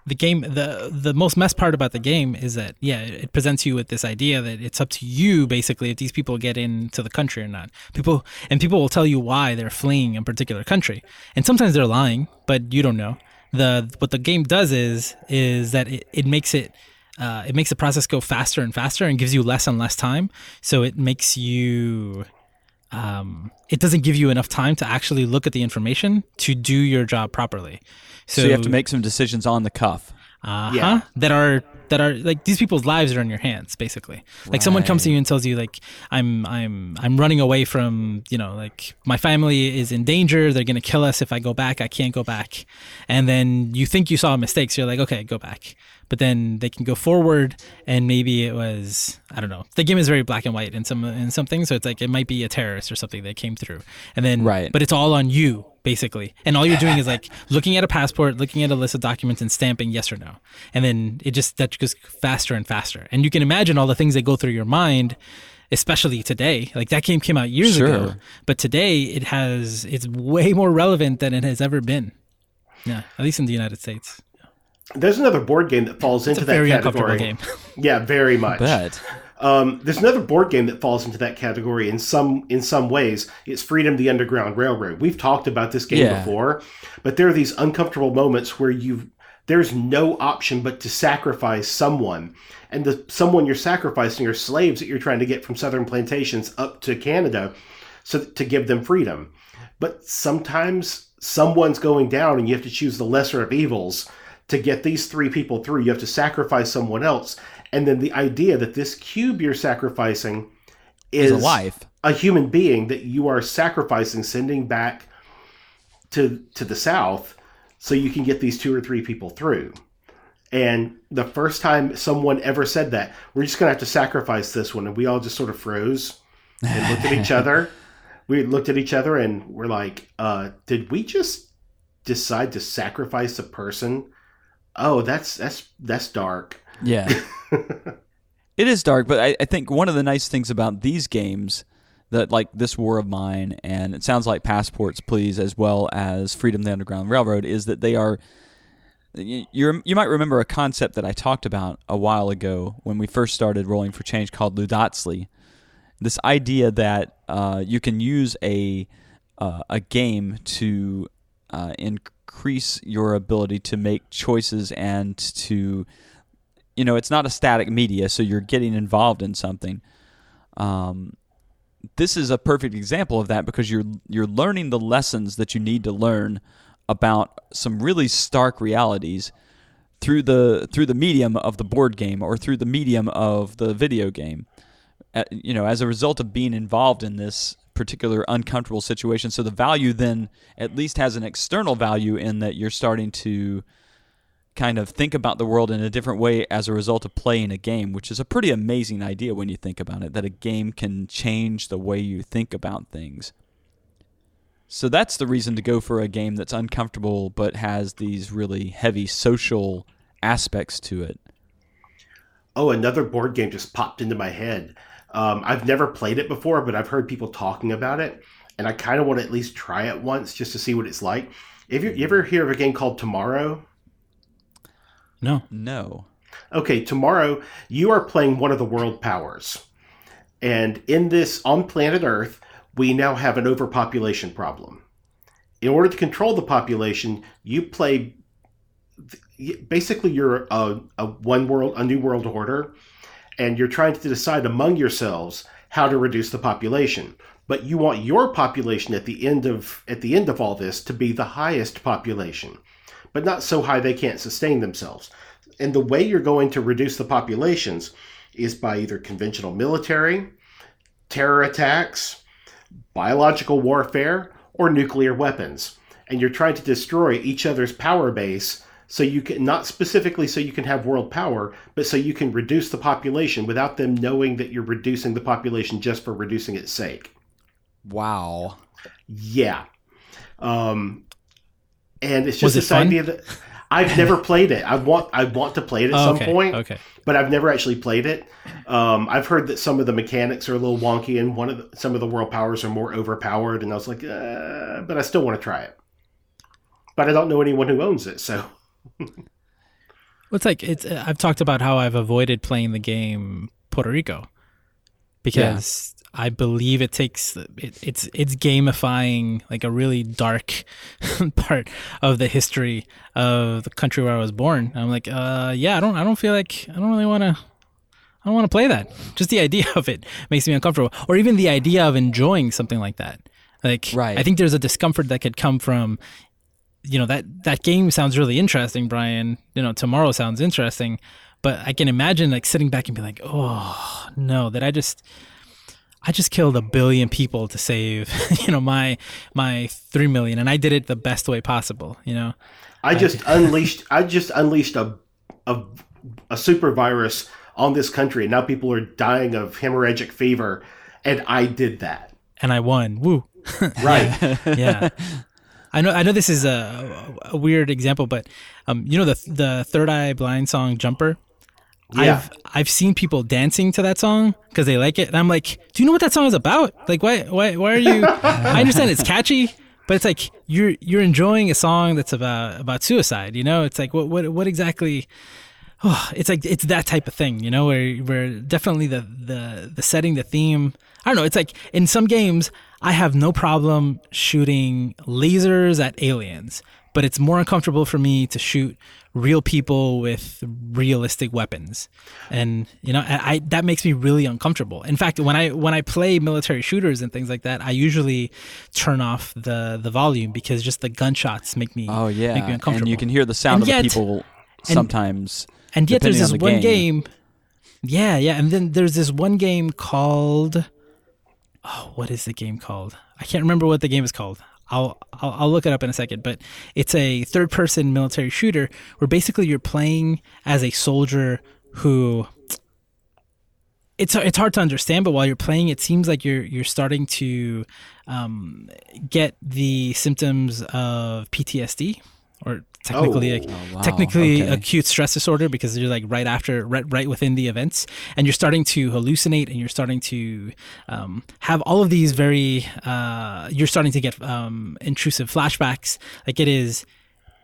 the game the the most messed part about the game is that yeah it presents you with this idea that it's up to you basically if these people get into the country or not people and people will tell you why they're fleeing a particular country and sometimes they're lying but you don't know the what the game does is is that it, it makes it uh, it makes the process go faster and faster and gives you less and less time. So it makes you um, it doesn't give you enough time to actually look at the information to do your job properly. So, you have to make some decisions on the cuff. uh-huh, Yeah. that are that are like these people's lives are in your hands basically. Like someone comes to you and tells you like i'm i'm i'm running away from you know like my family is in danger. They're going to kill us if i go back. I can't go back. And then you think you saw mistakes. You're like okay go back. But then they can go forward and maybe it was i don't know the game is very black and white in some in some things. So it's like it might be a terrorist or something that came through. And then Right. but it's all on you basically. And all you're doing is like looking at a passport looking at a list of documents and stamping yes or no. And then it just that goes faster and faster. And you can imagine all the things that go through your mind especially today. Like that game came out years ago but today it has it's way more relevant than it has ever been. Yeah at least in the united states. There's another board game that falls it's into a that very uncomfortable category. game. Yeah, very much. Bet. Um, there's another board game that falls into that category in some in some ways. It's Freedom: The Underground Railroad. We've talked about this game Yeah. before, but there are these uncomfortable moments where you there's no option but to sacrifice someone, and the someone you're sacrificing are slaves that you're trying to get from southern plantations up to Canada, so to give them freedom. But sometimes someone's going down, and you have to choose the lesser of evils to get these three people through. You have to sacrifice someone else, and then the idea that this cube you're sacrificing is a life. a human being that you are sacrificing, sending back to to the south, so you can get these two or three people through. And the first time someone ever said that, we're just gonna have to sacrifice this one, and we all just sort of froze and looked at each other. We looked at each other and we're like, uh, "Did we just decide to sacrifice a person?" Oh, that's that's that's dark. Yeah. it is dark, but I, I think one of the nice things about these games that like this War of Mine and it sounds like Passports Please as well as Freedom the Underground Railroad is that they are you you're, might remember a concept that I talked about a while ago when we first started rolling for change called Ludotsly. This idea that uh, you can use a uh, a game to uh, increase your ability to make choices and to you know it's not a static media so you're getting involved in something. Um, this is a perfect example of that because you're you're learning the lessons that you need to learn about some really stark realities through the through the medium of the board game or through the medium of the video game. Uh, you know as a result of being involved in this particular uncomfortable situation so the value then at least has an external value in that you're starting to kind of think about the world in a different way as a result of playing a game, which is a pretty amazing idea when you think about it, that a game can change the way you think about things. So that's the reason to go for a game that's uncomfortable but has these really heavy social aspects to it. Oh, another board game just popped into my head. Um, I've never played it before, but I've heard people talking about it, and I kind of want to at least try it once just to see what it's like. If you, you ever hear of a game called Tomorrow? No No. Okay, tomorrow you are playing one of the world powers. And in this, on planet Earth, we now have an overpopulation problem. In order to control the population, you play basically you're a, a one world, a new world order, and you're trying to decide among yourselves how to reduce the population. But you want your population at the end of at the end of all this to be the highest population, but not so high they can't sustain themselves. And the way you're going to reduce the populations is by either conventional military, terror attacks, biological warfare, or nuclear weapons. And you're trying to destroy each other's power base so you can not specifically so you can have world power, but so you can reduce the population without them knowing that you're reducing the population just for reducing its sake. Wow. Yeah. Um, and it's just this fun? idea that I've never played it. I want I want to play it at Oh, some okay point, okay but I've never actually played it. Um, I've heard that some of the mechanics are a little wonky, and one of the, some of the world powers are more overpowered. And I was like, uh, but I still want to try it. But I don't know anyone who owns it, so it's like it's. I've talked about how I've avoided playing the game Puerto Rico because I believe it takes it, it's it's gamifying like a really dark part of the history of the country where I was born. I'm like, uh, yeah, I don't I don't feel like I don't really want to. I don't want to play that. Just the idea of it makes me uncomfortable, or even the idea of enjoying something like that. Like, Right. I think there's a discomfort that could come from, you know, that that game sounds really interesting, Brian. You know, tomorrow sounds interesting, but I can imagine like sitting back and be like, oh no, that I just I just killed a billion people to save, you know, my my three million, and I did it the best way possible. You know, I just unleashed. I just unleashed a, a a super virus on this country, and now people are dying of hemorrhagic fever, and I did that. and I won. Woo. Right. yeah. I know. I know this is a, a weird example, but um, you know the the Third Eye Blind song "Jumper." Yeah. I've I've seen people dancing to that song because they like it, and I'm like, do you know what that song is about? Like, why why why are you? I understand it's catchy, but it's like you're you're enjoying a song that's about about suicide. You know, it's like what what what exactly? Oh, it's like it's that type of thing, you know, where where definitely the the the setting, the theme. I don't know. It's like in some games, I have no problem shooting lasers at aliens, but it's more uncomfortable for me to shoot real people with realistic weapons, and you know, I, I that makes me really uncomfortable. In fact, when I when I play military shooters and things like that, I usually turn off the the volume because just the gunshots make me Oh yeah, make me uncomfortable. and you can hear the sound And yet- of the people sometimes. And yet there's this on the one game. game. Yeah, yeah. And then there's this one game called Oh, what is the game called? I can't remember what the game is called. I'll, I'll I'll look it up in a second, but it's a third person military shooter where basically you're playing as a soldier who it's it's hard to understand, but while you're playing, it seems like you're you're starting to um, get the symptoms of PTSD, technically, Oh. like, Oh, wow. technically Okay. acute stress disorder because you're like right after, right, right within the events, and you're starting to hallucinate, and you're starting to um, have all of these very, uh, you're starting to get um, intrusive flashbacks. Like it is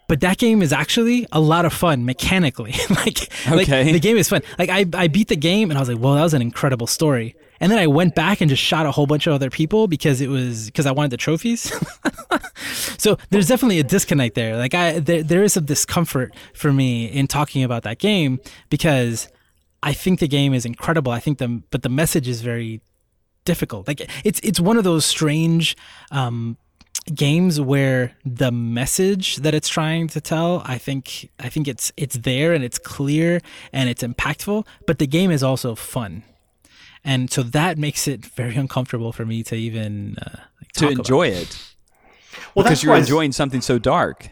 but that game is actually a lot of fun mechanically. like, like Okay. the game is fun. Like I, I beat the game and I was like, well, that was an incredible story. And then I went back and just shot a whole bunch of other people because it was because I wanted the trophies. so there's definitely a disconnect there. Like I there, there is a discomfort for me in talking about that game because I think the game is incredible. I think the but the message is very difficult. Like it's it's one of those strange um, games where the message that it's trying to tell, I think I think it's it's there and it's clear and it's impactful, but the game is also fun. And so that makes it very uncomfortable for me to even uh, like, to talk about. enjoy it Well, because you're enjoying something so dark.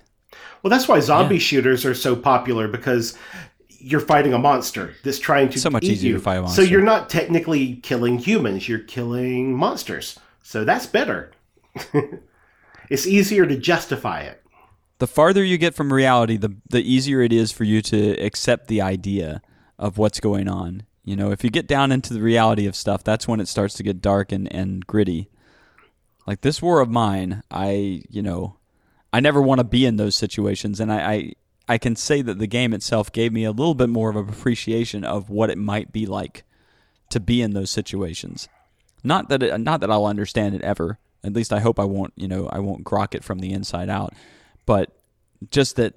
well, that's why zombie shooters are so popular because you're fighting a monster that's trying to So much eat easier you. to fight a So you're not technically killing humans; you're killing monsters. So that's better. it's easier to justify it. The farther you get from reality, the the easier it is for you to accept the idea of what's going on. You know, if you get down into the reality of stuff, that's when it starts to get dark and, and gritty. Like this war of mine, I you know, I never want to be in those situations, and I, I I can say that the game itself gave me a little bit more of an appreciation of what it might be like to be in those situations. Not that it, not that I'll understand it ever. At least I hope I won't. You know, I won't grok it from the inside out. But just that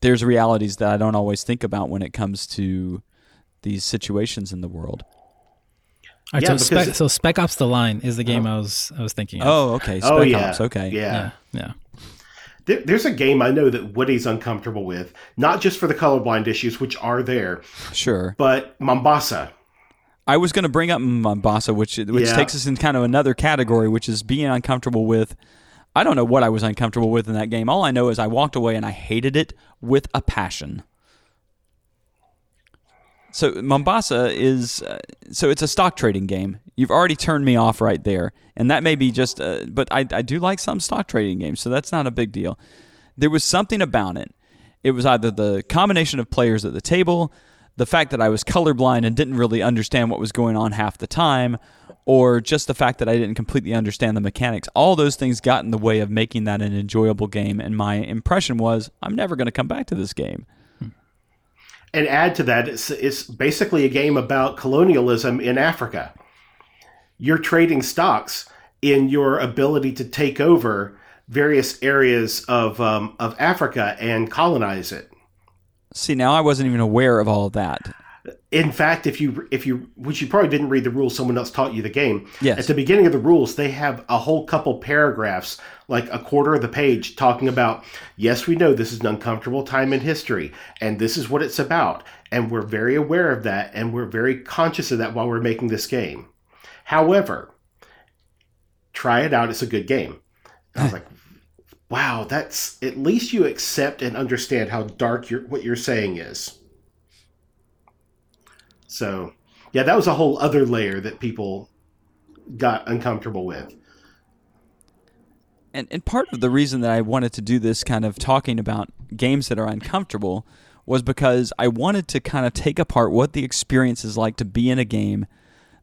there's realities that I don't always think about when it comes to these situations in the world. All right, Yeah, so, Spec, so Spec Ops: The Line is the oh. game I was I was thinking of. Oh, okay. Oh, Spec oh yeah. Ops. Okay. Yeah. yeah, yeah. There, there's a game I know that Woody's uncomfortable with, not just for the colorblind issues, which are there, Sure. but Mombasa. I was going to bring up Mombasa, which which Yeah. takes us in kind of another category, which is being uncomfortable with. I don't know what I was uncomfortable with in that game. All I know is I walked away and I hated it with a passion. So Mombasa is uh, so it's a stock trading game. You've already turned me off right there, and that may be just. Uh, but I I do like some stock trading games, so that's not a big deal. There was something about it. It was either the combination of players at the table, the fact that I was colorblind and didn't really understand what was going on half the time, or just the fact that I didn't completely understand the mechanics. All those things got in the way of making that an enjoyable game, and my impression was I'm never going to come back to this game. And add to that, it's, it's basically a game about colonialism in Africa. you're trading stocks in your ability to take over various areas of um, of Africa and colonize it. See, now I wasn't even aware of all of that. In fact, if you if you which you probably didn't read the rules, someone else taught you the game. Yes. At the beginning of the rules, they have a whole couple paragraphs, like a quarter of the page, talking about yes, we know this is an uncomfortable time in history, and this is what it's about, and we're very aware of that, and we're very conscious of that while we're making this game. However, try it out; it's a good game. I was like, wow, that's at least you accept and understand how dark your what you're saying is. So, yeah, that was a whole other layer that people got uncomfortable with. And and part of the reason that I wanted to do this kind of talking about games that are uncomfortable was because I wanted to kind of take apart what the experience is like to be in a game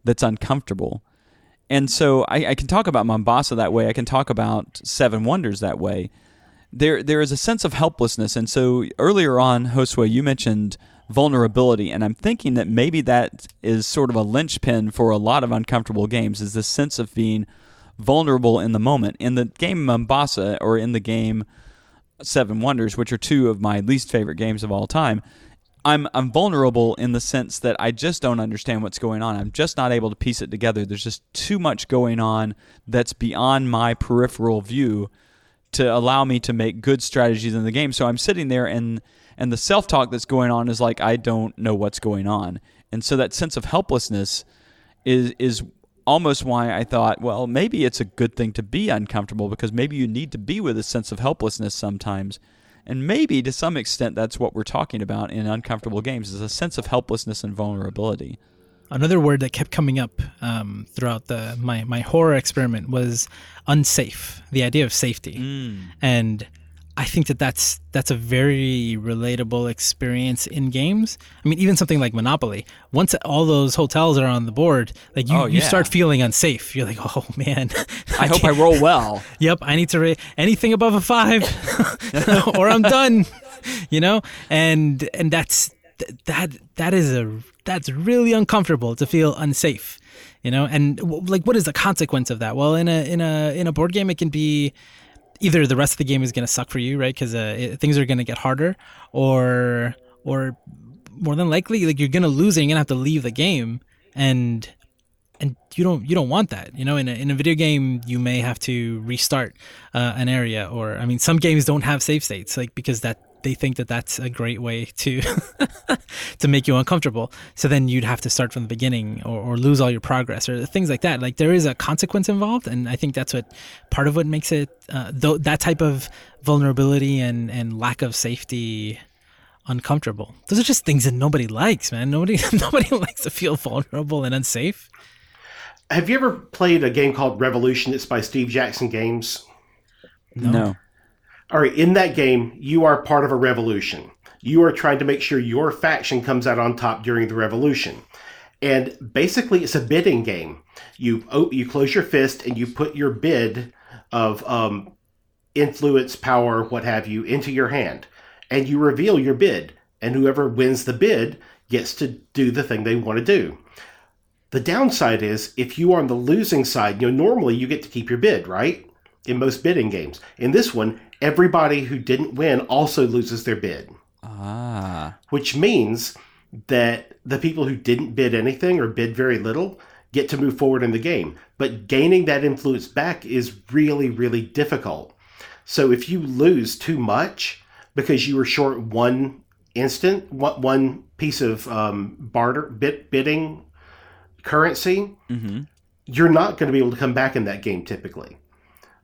that's uncomfortable. And so I, I can talk about Mombasa that way. I can talk about Seven Wonders that way. There there is a sense of helplessness. And so earlier on, Josue, you mentioned vulnerability, and I'm thinking that maybe that is sort of a linchpin for a lot of uncomfortable games. Is this sense of being vulnerable in the moment. In the game Mombasa or in the game Seven Wonders, which are two of my least favorite games of all time, I'm I'm vulnerable in the sense that I just don't understand what's going on. I'm just not able to piece it together. There's just too much going on that's beyond my peripheral view to allow me to make good strategies in the game. So I'm sitting there and and the self-talk that's going on is like I don't know what's going on. And so that sense of helplessness is is almost why I thought, well, maybe it's a good thing to be uncomfortable because maybe you need to be with a sense of helplessness sometimes. And maybe to some extent that's what we're talking about in uncomfortable games is a sense of helplessness and vulnerability. Another word that kept coming up um, throughout the my, my horror experiment was unsafe. The idea of safety, and I think that that's that's a very relatable experience in games. I mean, even something like Monopoly. Once all those hotels are on the board, like you, Oh, you start feeling unsafe. You're like, oh man. I hope I roll well. Yep, I need to anything above a five, or I'm done. You know, and and that's that that is a that's really uncomfortable to feel unsafe. You know, and w- like, what is the consequence of that? Well, in a in a in a board game, it can be either the rest of the game is going to suck for you, right? Because uh, things are going to get harder, or or more than likely, like you're going to lose and you're going to have to leave the game, and and you don't you don't want that you know in a, in a video game you may have to restart uh, an area or i mean some games don't have save states like because that they think that that's a great way to to make you uncomfortable so then you'd have to start from the beginning or, or lose all your progress or things like that like there is a consequence involved and i think that's what part of what makes it uh, though that type of vulnerability and and lack of safety uncomfortable those are just things that nobody likes man nobody nobody likes to feel vulnerable and unsafe Have you ever played a game called Revolution? It's by Steve Jackson Games. No. All right, in that game, you are part of a revolution. You are trying to make sure your faction comes out on top during the revolution. And basically, it's a bidding game. You oh, you close your fist and you put your bid of um, influence, power, what have you, into your hand, and you reveal your bid. And whoever wins the bid gets to do the thing they want to do. The downside is if you are on the losing side, you know, normally you get to keep your bid, right? In most bidding games. In this one, everybody who didn't win also loses their bid, Ah. which means that the people who didn't bid anything or bid very little get to move forward in the game. But gaining that influence back is really, really difficult. So if you lose too much because you were short one instant, one piece of um, barter bid, bidding currency, Mm-hmm. you're not going to be able to come back in that game typically.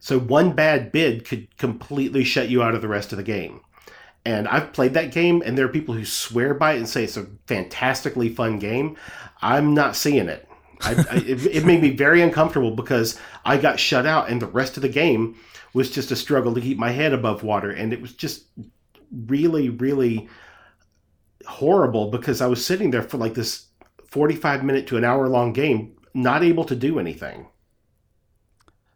So one bad bid could completely shut you out of the rest of the game. And I've played that game, and there are people who swear by it and say it's a fantastically fun game. I'm not seeing it. I, I, it, it made me very uncomfortable because I got shut out, and the rest of the game was just a struggle to keep my head above water, and it was just really, really horrible because I was sitting there for like this 45 minute to an hour long game, not able to do anything.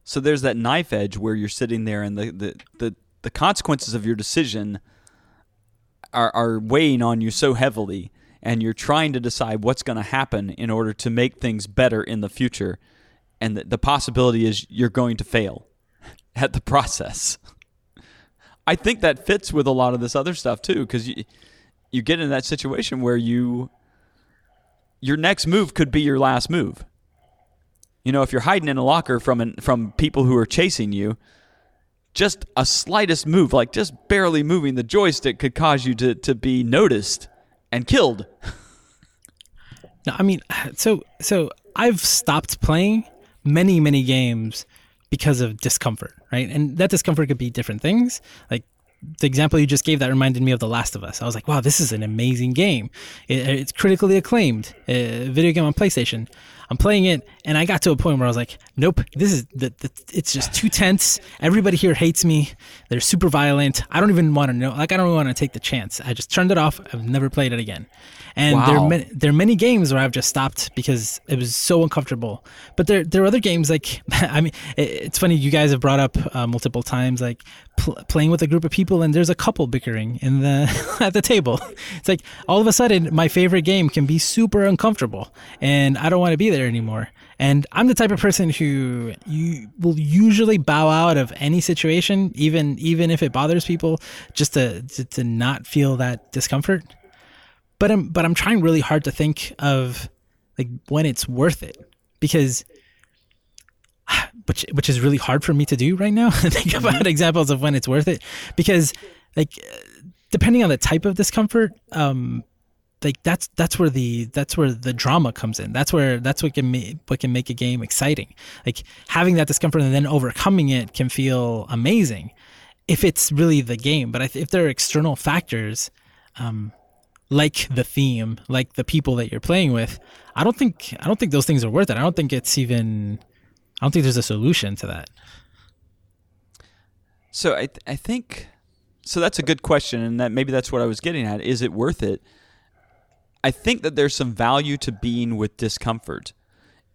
So there's that knife edge where you're sitting there and the, the, the, the consequences of your decision are, are weighing on you so heavily and you're trying to decide what's going to happen in order to make things better in the future. and the, the possibility is you're going to fail at the process. I think that fits with a lot of this other stuff too, because you you get in that situation where you your next move could be your last move. You know, if you're hiding in a locker from an, from people who are chasing you, just a slightest move, like just barely moving the joystick, could cause you to, to be noticed and killed. No, I mean, so so I've stopped playing many many games because of discomfort, right? And that discomfort could be different things. Like the example you just gave that reminded me of The Last of Us. I was like, wow, this is an amazing game. It, it's critically acclaimed, a video game on PlayStation. I'm playing it, and I got to a point where I was like, nope, this is the, the it's just too tense. Everybody here hates me. They're super violent. I don't even want to know. Like, I don't want to take the chance. I just turned it off. I've never played it again. And wow. there are many, there are many games where I've just stopped because it was so uncomfortable. But there there are other games like I mean, it, it's funny you guys have brought up uh, multiple times like pl- playing with a group of people and there's a couple bickering in the at the table. It's like all of a sudden my favorite game can be super uncomfortable and I don't want to be there anymore. And I'm the type of person who you will usually bow out of any situation, even even if it bothers people, just to to, to not feel that discomfort. But I'm but I'm trying really hard to think of like when it's worth it because which which is really hard for me to do right now. think about mm-hmm. examples of when it's worth it because like depending on the type of discomfort, um, like that's that's where the that's where the drama comes in. That's where that's what can make what can make a game exciting. Like having that discomfort and then overcoming it can feel amazing if it's really the game. But if there are external factors, um, like the theme, like the people that you're playing with, I don't think I don't think those things are worth it. I don't think it's even I don't think there's a solution to that. So I th- I think so that's a good question and that maybe that's what I was getting at. Is it worth it? I think that there's some value to being with discomfort.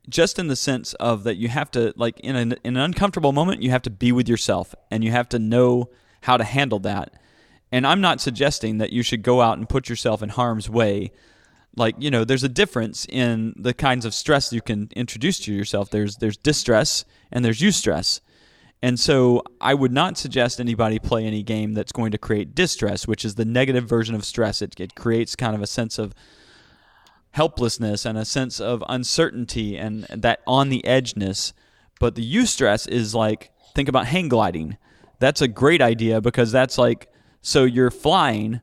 Just in the sense of that you have to like in an in an uncomfortable moment you have to be with yourself and you have to know how to handle that. And I'm not suggesting that you should go out and put yourself in harm's way. Like you know there's a difference in the kinds of stress you can introduce to yourself. There's there's distress and there's eustress. And so i would not suggest anybody play any game that's going to create distress which is the negative version of stress. It, it creates kind of a sense of helplessness and a sense of uncertainty and that on the edgeness. But the eustress is like think about hang gliding. That's a great idea because that's like so you're flying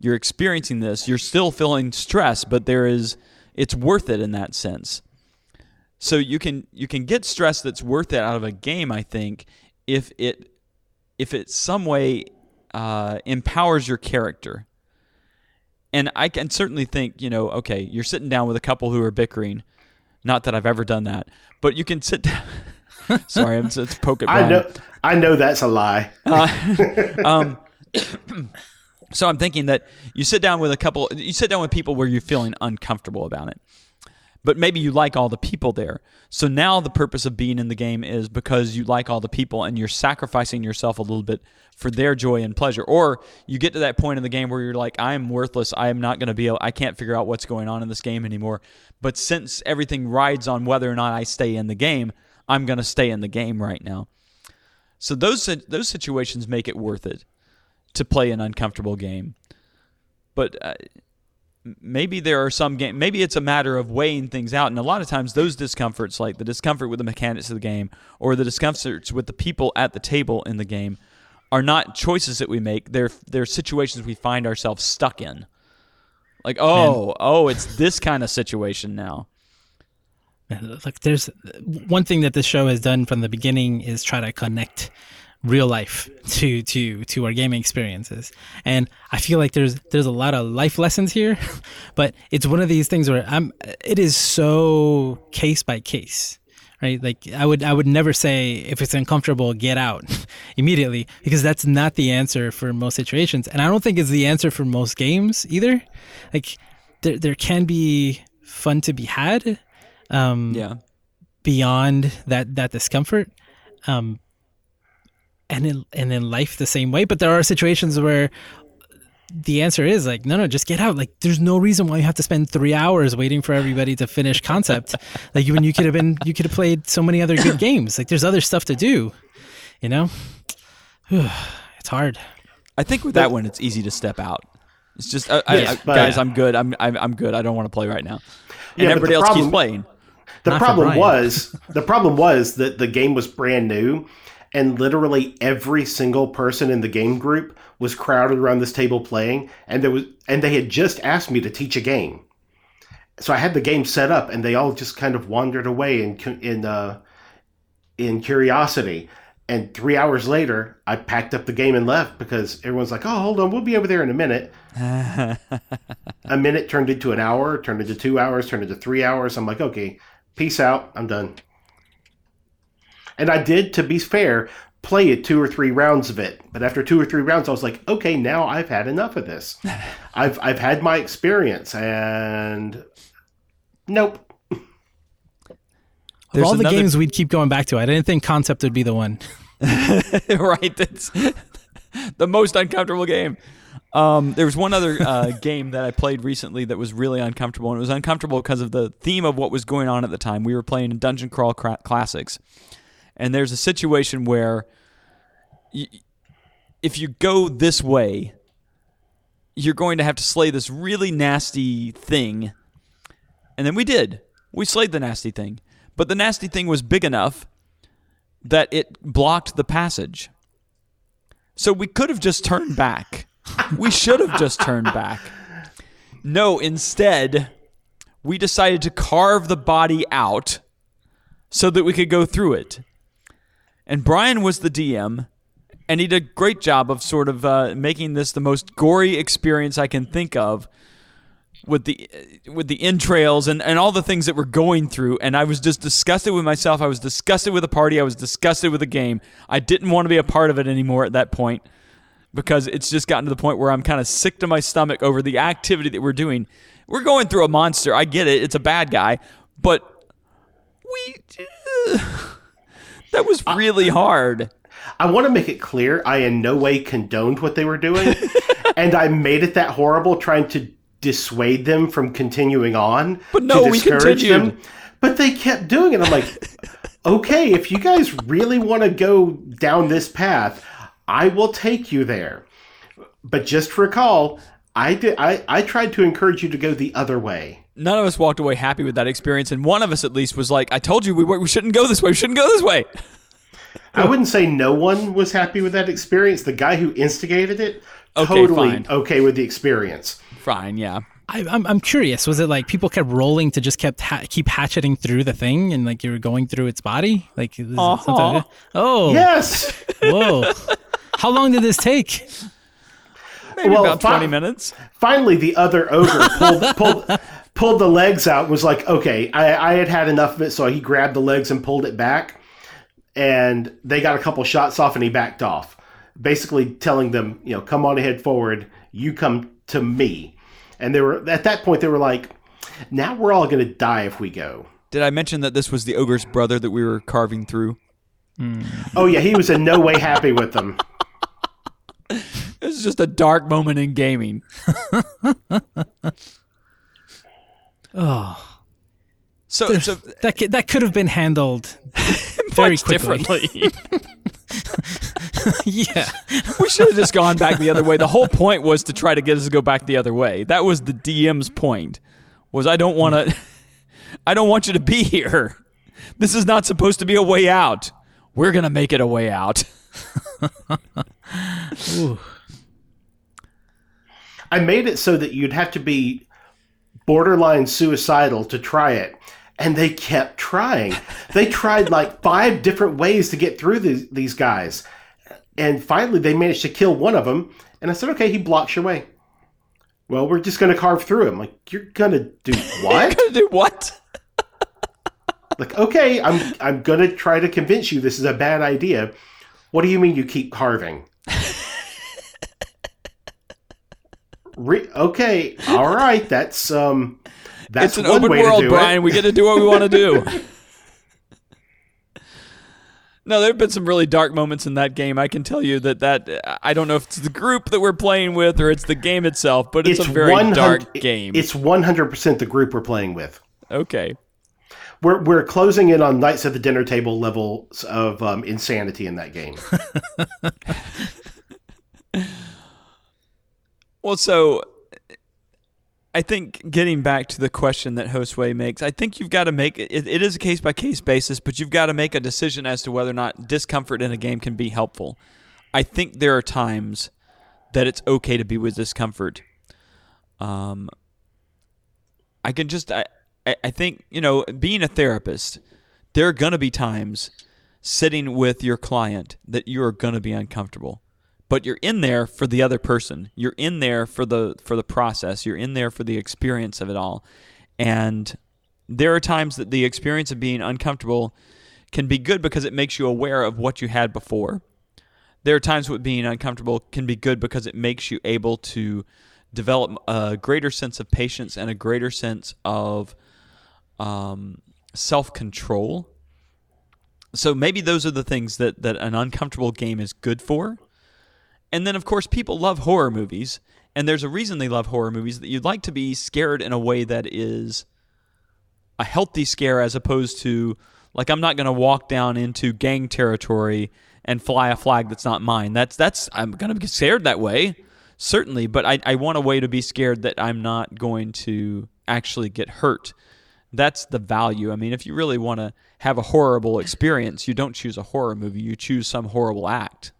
you're experiencing this, you're still feeling stress, but there is it's worth it in that sense. So you can you can get stress that's worth it out of a game, I think, if it if it some way uh, empowers your character. And I can certainly think, you know, okay, you're sitting down with a couple who are bickering. Not that I've ever done that, but you can sit down. Sorry, I'm just poking. I know, I know that's a lie. uh, um, so I'm thinking that you sit down with a couple, you sit down with people where you're feeling uncomfortable about it. But maybe you like all the people there. So now the purpose of being in the game is because you like all the people and you're sacrificing yourself a little bit for their joy and pleasure. Or you get to that point in the game where you're like, I am worthless. I am not going to be able, I can't figure out what's going on in this game anymore. But since everything rides on whether or not I stay in the game, I'm going to stay in the game right now. So those those situations make it worth it to play an uncomfortable game. But uh, maybe there are some game. Maybe it's a matter of weighing things out, and a lot of times those discomforts, like the discomfort with the mechanics of the game, or the discomforts with the people at the table in the game, are not choices that we make. They're they're situations we find ourselves stuck in. Like, oh, Man. oh, it's this kind of situation now. Like, there's one thing that this show has done from the beginning is try to connect real life to to to our gaming experiences. And i feel like there's there's a lot of life lessons here but it's one of these things where i'm it is so case by case right? Like i would i would never say if it's uncomfortable get out immediately because that's not the answer for most situations. And i don't think it's the answer for most games either. Like there, there can be fun to be had um yeah. beyond that that discomfort. Um and in and in life the same way. But there are situations where the answer is like, no, no, just get out. Like, there's no reason why you have to spend three hours waiting for everybody to finish concept. like, when you could have been, you could have played so many other good games. Like, there's other stuff to do. You know, it's hard. I think with that one, it's easy to step out. It's just, I, I- Yes, I- but- guys, I'm good. I'm, I'm, I'm good. I don't want to play right now. And Yeah, everybody the else keeps playing. The Not problem was the problem was that the game was brand new, and literally every single person in the game group was crowded around this table playing, and there was and they had just asked me to teach a game, so I had the game set up, and they all just kind of wandered away in in uh, in curiosity. And three hours later, I packed up the game and left because everyone's like, "Oh, hold on, we'll be over there in a minute." a minute turned into an hour, turned into two hours, turned into three hours. I'm like, okay, peace out. I'm done. And I did, to be fair, play it two or three rounds of it. But after two or three rounds, I was like, okay, now I've had enough of this. I've I've had my experience, and nope. Of There's all the another- games we'd keep going back to, I didn't think Concept would be the one. right. That's the most uncomfortable game. Um, there was one other uh, game that I played recently that was really uncomfortable, and it was uncomfortable because of the theme of what was going on at the time. We were playing Dungeon Crawl cra- Classics, and there's a situation where y- if you go this way, you're going to have to slay this really nasty thing. And then we did. We slayed the nasty thing. But the nasty thing was big enough that it blocked the passage. So we could have just turned back. We should have just turned back. No, instead, we decided to carve the body out so that we could go through it. And Brian was the DM, and he did a great job of sort of uh, making this the most gory experience I can think of with the with the entrails and, and all the things that we're going through and I was just disgusted with myself. I was disgusted with the party. I was disgusted with the game. I didn't want to be a part of it anymore at that point because it's just gotten to the point where I'm kind of sick to my stomach over the activity that we're doing. We're going through a monster. I get it. It's a bad guy, but we that was really hard. I want to make it clear I in no way condoned what they were doing, and I made it that horrible trying to dissuade them from continuing on. But no, to we discourage continued. them. But they kept doing it. I'm like, okay, if you guys really want to go down this path, I will take you there. But just recall, I did. I, I tried to encourage you to go the other way. None of us walked away happy with that experience, and one of us at least was like, "I told you we we shouldn't go this way. We shouldn't go this way." I wouldn't say no one was happy with that experience. The guy who instigated it, Okay, totally fine. okay with the experience. Fine, yeah. I, I'm, I'm curious. Was it like people kept rolling to just kept ha- keep hatcheting through the thing, and like you were going through its body? Like, Uh-huh. oh, Yes. whoa! How long did this take? Maybe Well, about fi- twenty minutes. Finally, the other ogre pulled pulled pulled the legs out. Was like, okay, I, I had had enough of it, so he grabbed the legs and pulled it back, and they got a couple shots off, and he backed off, basically telling them, you know, come on ahead forward. You come to me, and they were at that point they were like, now we're all going to die if we go. Did I mention that this was the ogre's brother that we were carving through? Hmm. Oh yeah, he was in no way happy with them. This is just a dark moment in gaming. Oh, So, so that could, that could have been handled very differently. yeah, we should have just gone back the other way. The whole point was to try to get us to go back the other way. That was the DM's point. Was I don't want to I don't want you to be here. This is not supposed to be a way out. We're going to make it a way out. I made it so that you'd have to be borderline suicidal to try it. And they kept trying. They tried like five different ways to get through these, these guys. And finally, they managed to kill one of them. And I said, okay, he blocks your way. Well, we're just going to carve through him. Like, you're going to do what? Gonna do what? like, okay, I'm, I'm going to try to convince you this is a bad idea. What do you mean you keep carving? Re- okay, all right. That's um, that's It's an one open way world, Brian. it. We get to do what we want to do. No, there have been some really dark moments in that game. I can tell you that that I don't know if it's the group that we're playing with or it's the game itself, but it's, a very dark game. It's 100% the group we're playing with. okay. We're, we're closing in on Knights at the Dinner Table levels of um, insanity in that game. Well, so I think getting back to the question that Josue makes, I think you've got to make it, it is a case by case basis, but you've got to make a decision as to whether or not discomfort in a game can be helpful. I think there are times that it's okay to be with discomfort. Um, I can just I, I think you know being a therapist, there are gonna be times sitting with your client that you are gonna be uncomfortable but you're in there for the other person. You're in there for the for the process. You're in there for the experience of it all. And there are times that the experience of being uncomfortable can be good because it makes you aware of what you had before. There are times with being uncomfortable can be good because it makes you able to develop a greater sense of patience and a greater sense of um, self control. So maybe those are the things that, that an uncomfortable game is good for. And then, of course, people love horror movies, and there's a reason they love horror movies that you'd like to be scared in a way that is a healthy scare as opposed to, like, I'm not going to walk down into gang territory and fly a flag that's not mine. That's, that's, I'm going to be scared that way, certainly, but I, I want a way to be scared that I'm not going to actually get hurt. That's the value. I mean, if you really want to have a horrible experience, you don't choose a horror movie, you choose some horrible act.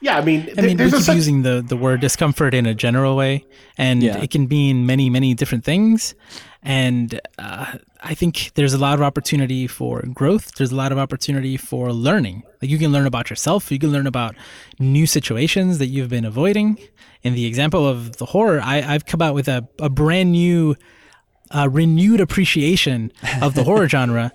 Yeah, I mean, I mean, we there's a keep such- using the, the word discomfort in a general way, and Yeah. it can mean many, many different things. And uh, I think there's a lot of opportunity for growth. There's a lot of opportunity for learning. Like you can learn about yourself. You can learn about new situations that you've been avoiding. In the example of the horror, I, I've come out with a, a brand new, uh, renewed appreciation of the horror genre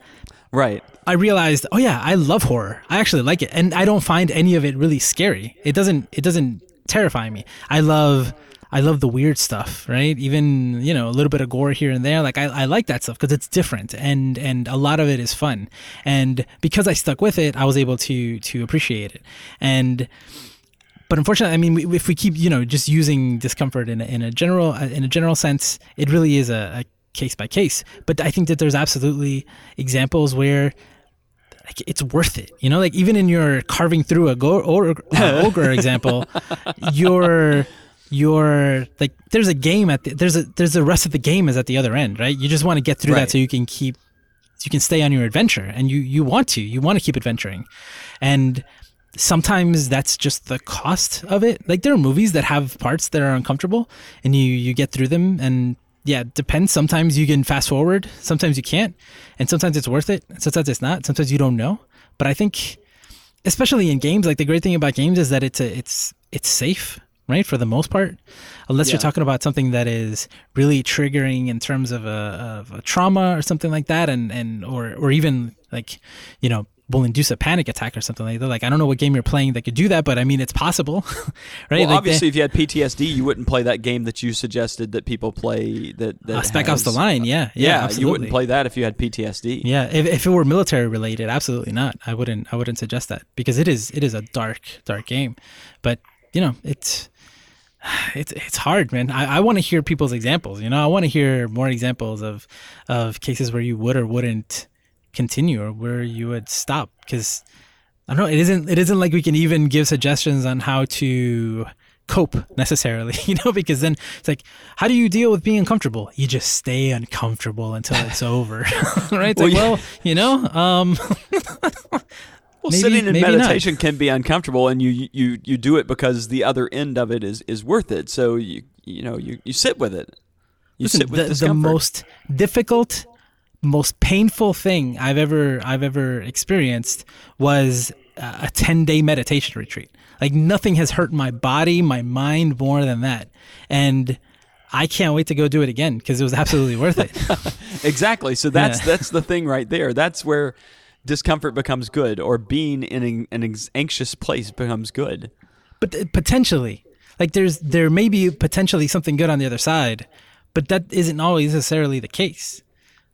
Right. I realized, oh yeah, I love horror. I actually like it, and I don't find any of it really scary. It doesn't. It doesn't terrify me. I love. I love the weird stuff, right? Even you know a little bit of gore here and there. Like I, I like that stuff because it's different, and and a lot of it is fun. And because I stuck with it, I was able to to appreciate it. And but unfortunately, I mean, if we keep you know just using discomfort in a, in a general uh, in a general sense, it really is a, a case by case. But I think that there's absolutely examples where like it's worth it. You know, like even in your carving through a go- or, uh, ogre example, your your like there's a game at the, there's a there's the rest of the game is at the other end, right? You just want to get through Right. that so you can keep you can stay on your adventure and you you want to you want to keep adventuring and sometimes that's just the cost of it like there are movies that have parts that are uncomfortable and you you get through them and yeah it depends sometimes you can fast forward sometimes you can't and sometimes it's worth it sometimes it's not sometimes you don't know but i think especially in games like the great thing about games is that it's a, it's it's safe right for the most part unless Yeah. you're talking about something that is really triggering in terms of a, of a trauma or something like that and and or or even like you know will induce a panic attack or something like that like i don't know what game you're playing that could do that but i mean it's possible right Well, Like, obviously, if you had PTSD, you wouldn't play that game that you suggested that people play. That, that uh, spec ops the line yeah yeah, Yeah, you wouldn't play that if you had PTSD. Yeah, if, if it were military related, absolutely not. I wouldn't. I wouldn't suggest that because it is it is a dark dark game. But you know, it's it's it's hard, man. I, I want to hear people's examples. You know, I want to hear more examples of of cases where you would or wouldn't continue or where you would stop because I don't know. It isn't it isn't like we can even give suggestions on how to cope necessarily, you know, because then it's like, how do you deal with being uncomfortable? You just stay uncomfortable until it's over, right? It's Well, like, yeah. well, you know, um, Well, Maybe- sitting in maybe not. meditation can be uncomfortable, and you you you do it because the other end of it is is worth it. So you you know you, you sit with it. You listen, sit with the, the most difficult, most painful thing I've ever I've ever experienced was a ten day meditation retreat. Like nothing has hurt my body, my mind more than that, and I can't wait to go do it again because it was absolutely worth it. Exactly. So that's Yeah. that's the thing right there. That's where discomfort becomes good, or being in an, an anxious place becomes good. but uh, potentially like there's there may be potentially something good on the other side but that isn't always necessarily the case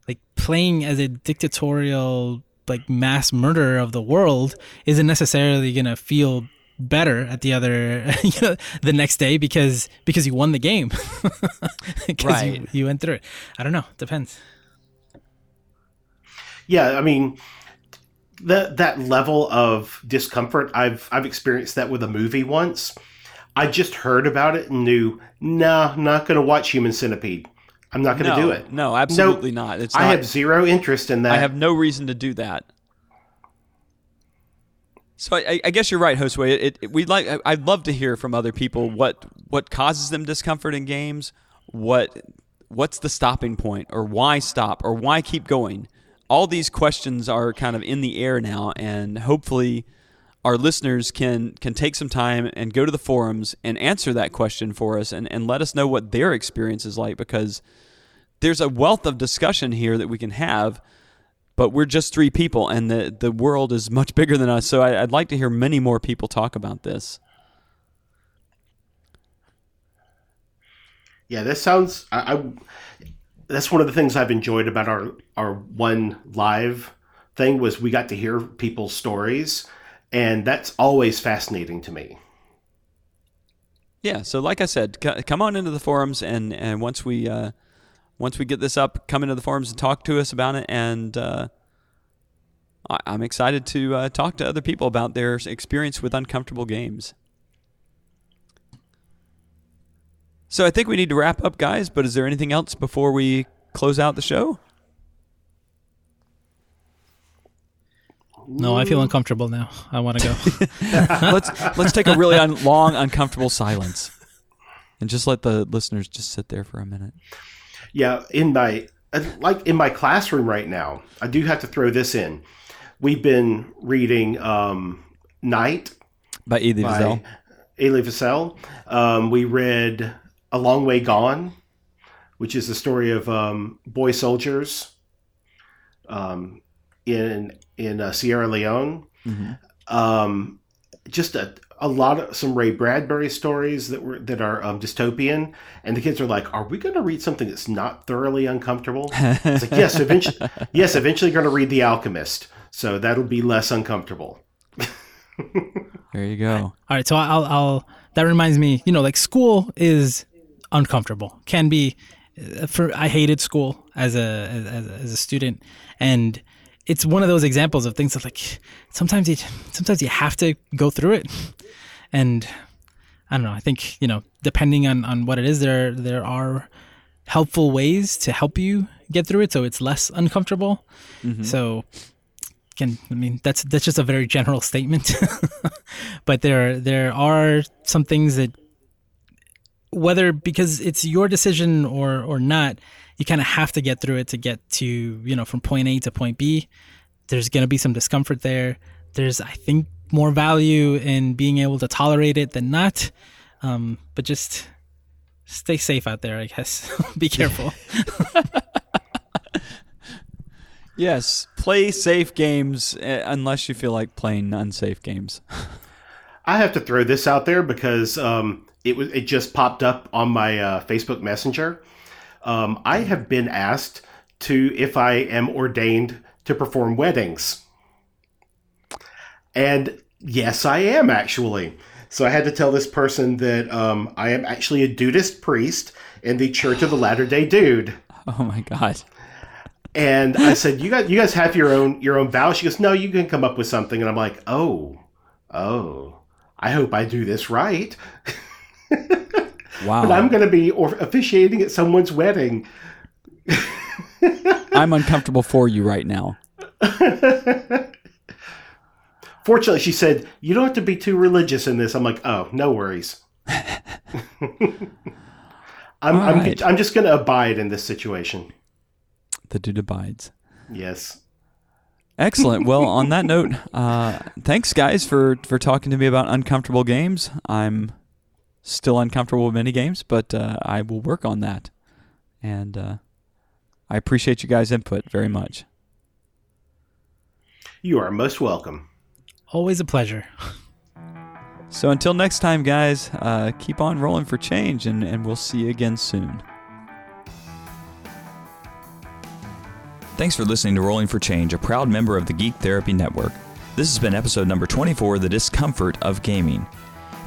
like playing as a dictatorial like mass murderer of the world isn't necessarily gonna feel better at the other you know the next day because because you won the game because Right. you, you went through it i don't know depends Yeah, I mean, that that level of discomfort, I've I've experienced that with a movie once. I just heard about it and knew, nah, not going to watch Human Centipede. I'm not going to no, do it. No, absolutely not. It's I not, have zero interest in that. I have no reason to do that. So I, I guess you're right, Josue. It, it, we'd like. I'd love to hear from other people what what causes them discomfort in games. What what's the stopping point, or why stop, or why keep going? All these questions are kind of in the air now, and hopefully, our listeners can can take some time and go to the forums and answer that question for us, and, and let us know what their experience is like because there's a wealth of discussion here that we can have but we're just three people and the, the world is much bigger than us so I, i'd like to hear many more people talk about this Yeah, that sounds. I, I that's one of the things I've enjoyed about our our one live thing was we got to hear people's stories, and that's always fascinating to me. yeah so like i said c- come on into the forums and, and once we uh, once we get this up come into the forums and talk to us about it. And uh, I, i'm excited to uh, talk to other people about their experience with uncomfortable games. So i think we need to wrap up guys but is there anything else before we close out the show no i feel uncomfortable now i want to go let's let's take a really un- long, uncomfortable silence, and just let the listeners just sit there for a minute. Yeah, in my like in my classroom right now, I do have to throw this in. We've been reading um, Night By Elie by Wiesel. Elie Wiesel. Um, we read A Long Way Gone, which is the story of um, boy soldiers um, in in uh, Sierra Leone. Mhm. Um, just a, a lot of some Ray Bradbury stories that were that are um, dystopian, and the kids are like, "Are we going to read something that's not thoroughly uncomfortable?" It's like, yes, eventually, yes, eventually, you're going to read The Alchemist, so that'll be less uncomfortable. There you go. All right, so I'll, I'll. That reminds me, you know, like school is uncomfortable. Can be. uh, For I hated school as a as, as a student, and it's one of those examples of things that like sometimes you sometimes you have to go through it, and I don't know. I think you know, depending on on what it is, there there are helpful ways to help you get through it, so it's less uncomfortable. Mm-hmm. So can I mean that's that's just a very general statement, but there there are some things that whether because it's your decision or or not, you kind of have to get through it to get to you know from point A to point B. There's gonna be some discomfort there. There's I think more value in being able to tolerate it than not. Um, but just stay safe out there, I guess. be careful. Yes, play safe games uh, unless you feel like playing unsafe games. I have to throw this out there because um, it was it just popped up on my uh, Facebook Messenger. Um, I have been asked to if I am ordained to perform weddings, and yes, I am actually. So I had to tell this person that um, I am actually a Dudeist priest in the Church of the Latter Day Dude. Oh my god. And I said, "You guys, you guys have your own your own vows." She goes, "No, you can come up with something." And I'm like, "Oh, oh, I hope I do this right." Wow. But I'm going to be or officiating at someone's wedding. I'm uncomfortable for you right now. Fortunately, she said, "You don't have to be too religious in this." I'm like, "Oh, no worries." I'm, I'm, right. I'm just going to abide in this situation. The dude abides. Yes. Excellent. Well, on that note, uh, thanks guys for for talking to me about uncomfortable games. I'm still uncomfortable with many games, but uh, I will work on that. And uh, I appreciate you guys' input very much. You are most welcome. Always a pleasure. So until next time, guys, uh, keep on rolling for change, and, and we'll see you again soon. Thanks for listening to Rolling for Change, a proud member of the Geek Therapy Network. This has been episode number 24 The Discomfort of Gaming.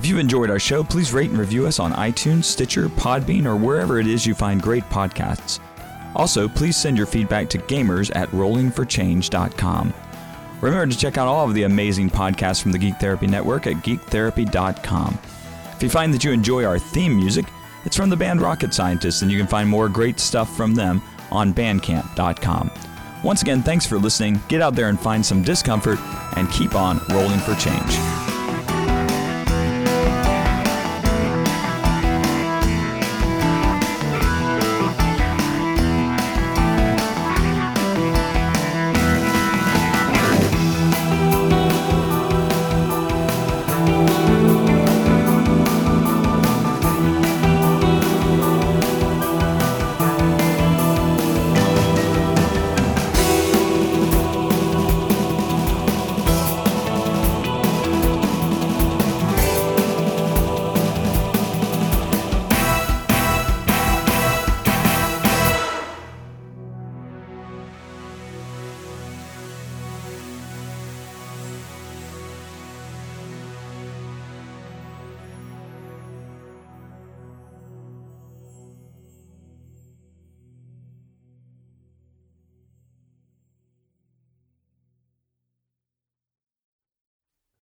If you've enjoyed our show, please rate and review us on iTunes, Stitcher, Podbean, or wherever it is you find great podcasts. Also, please send your feedback to gamers at rollingforchange.com. Remember to check out all of the amazing podcasts from the Geek Therapy Network at geektherapy.com. If you find that you enjoy our theme music, it's from the band Rocket Scientists, and you can find more great stuff from them on bandcamp.com. Once again, thanks for listening. Get out there and find some discomfort and keep on rolling for change.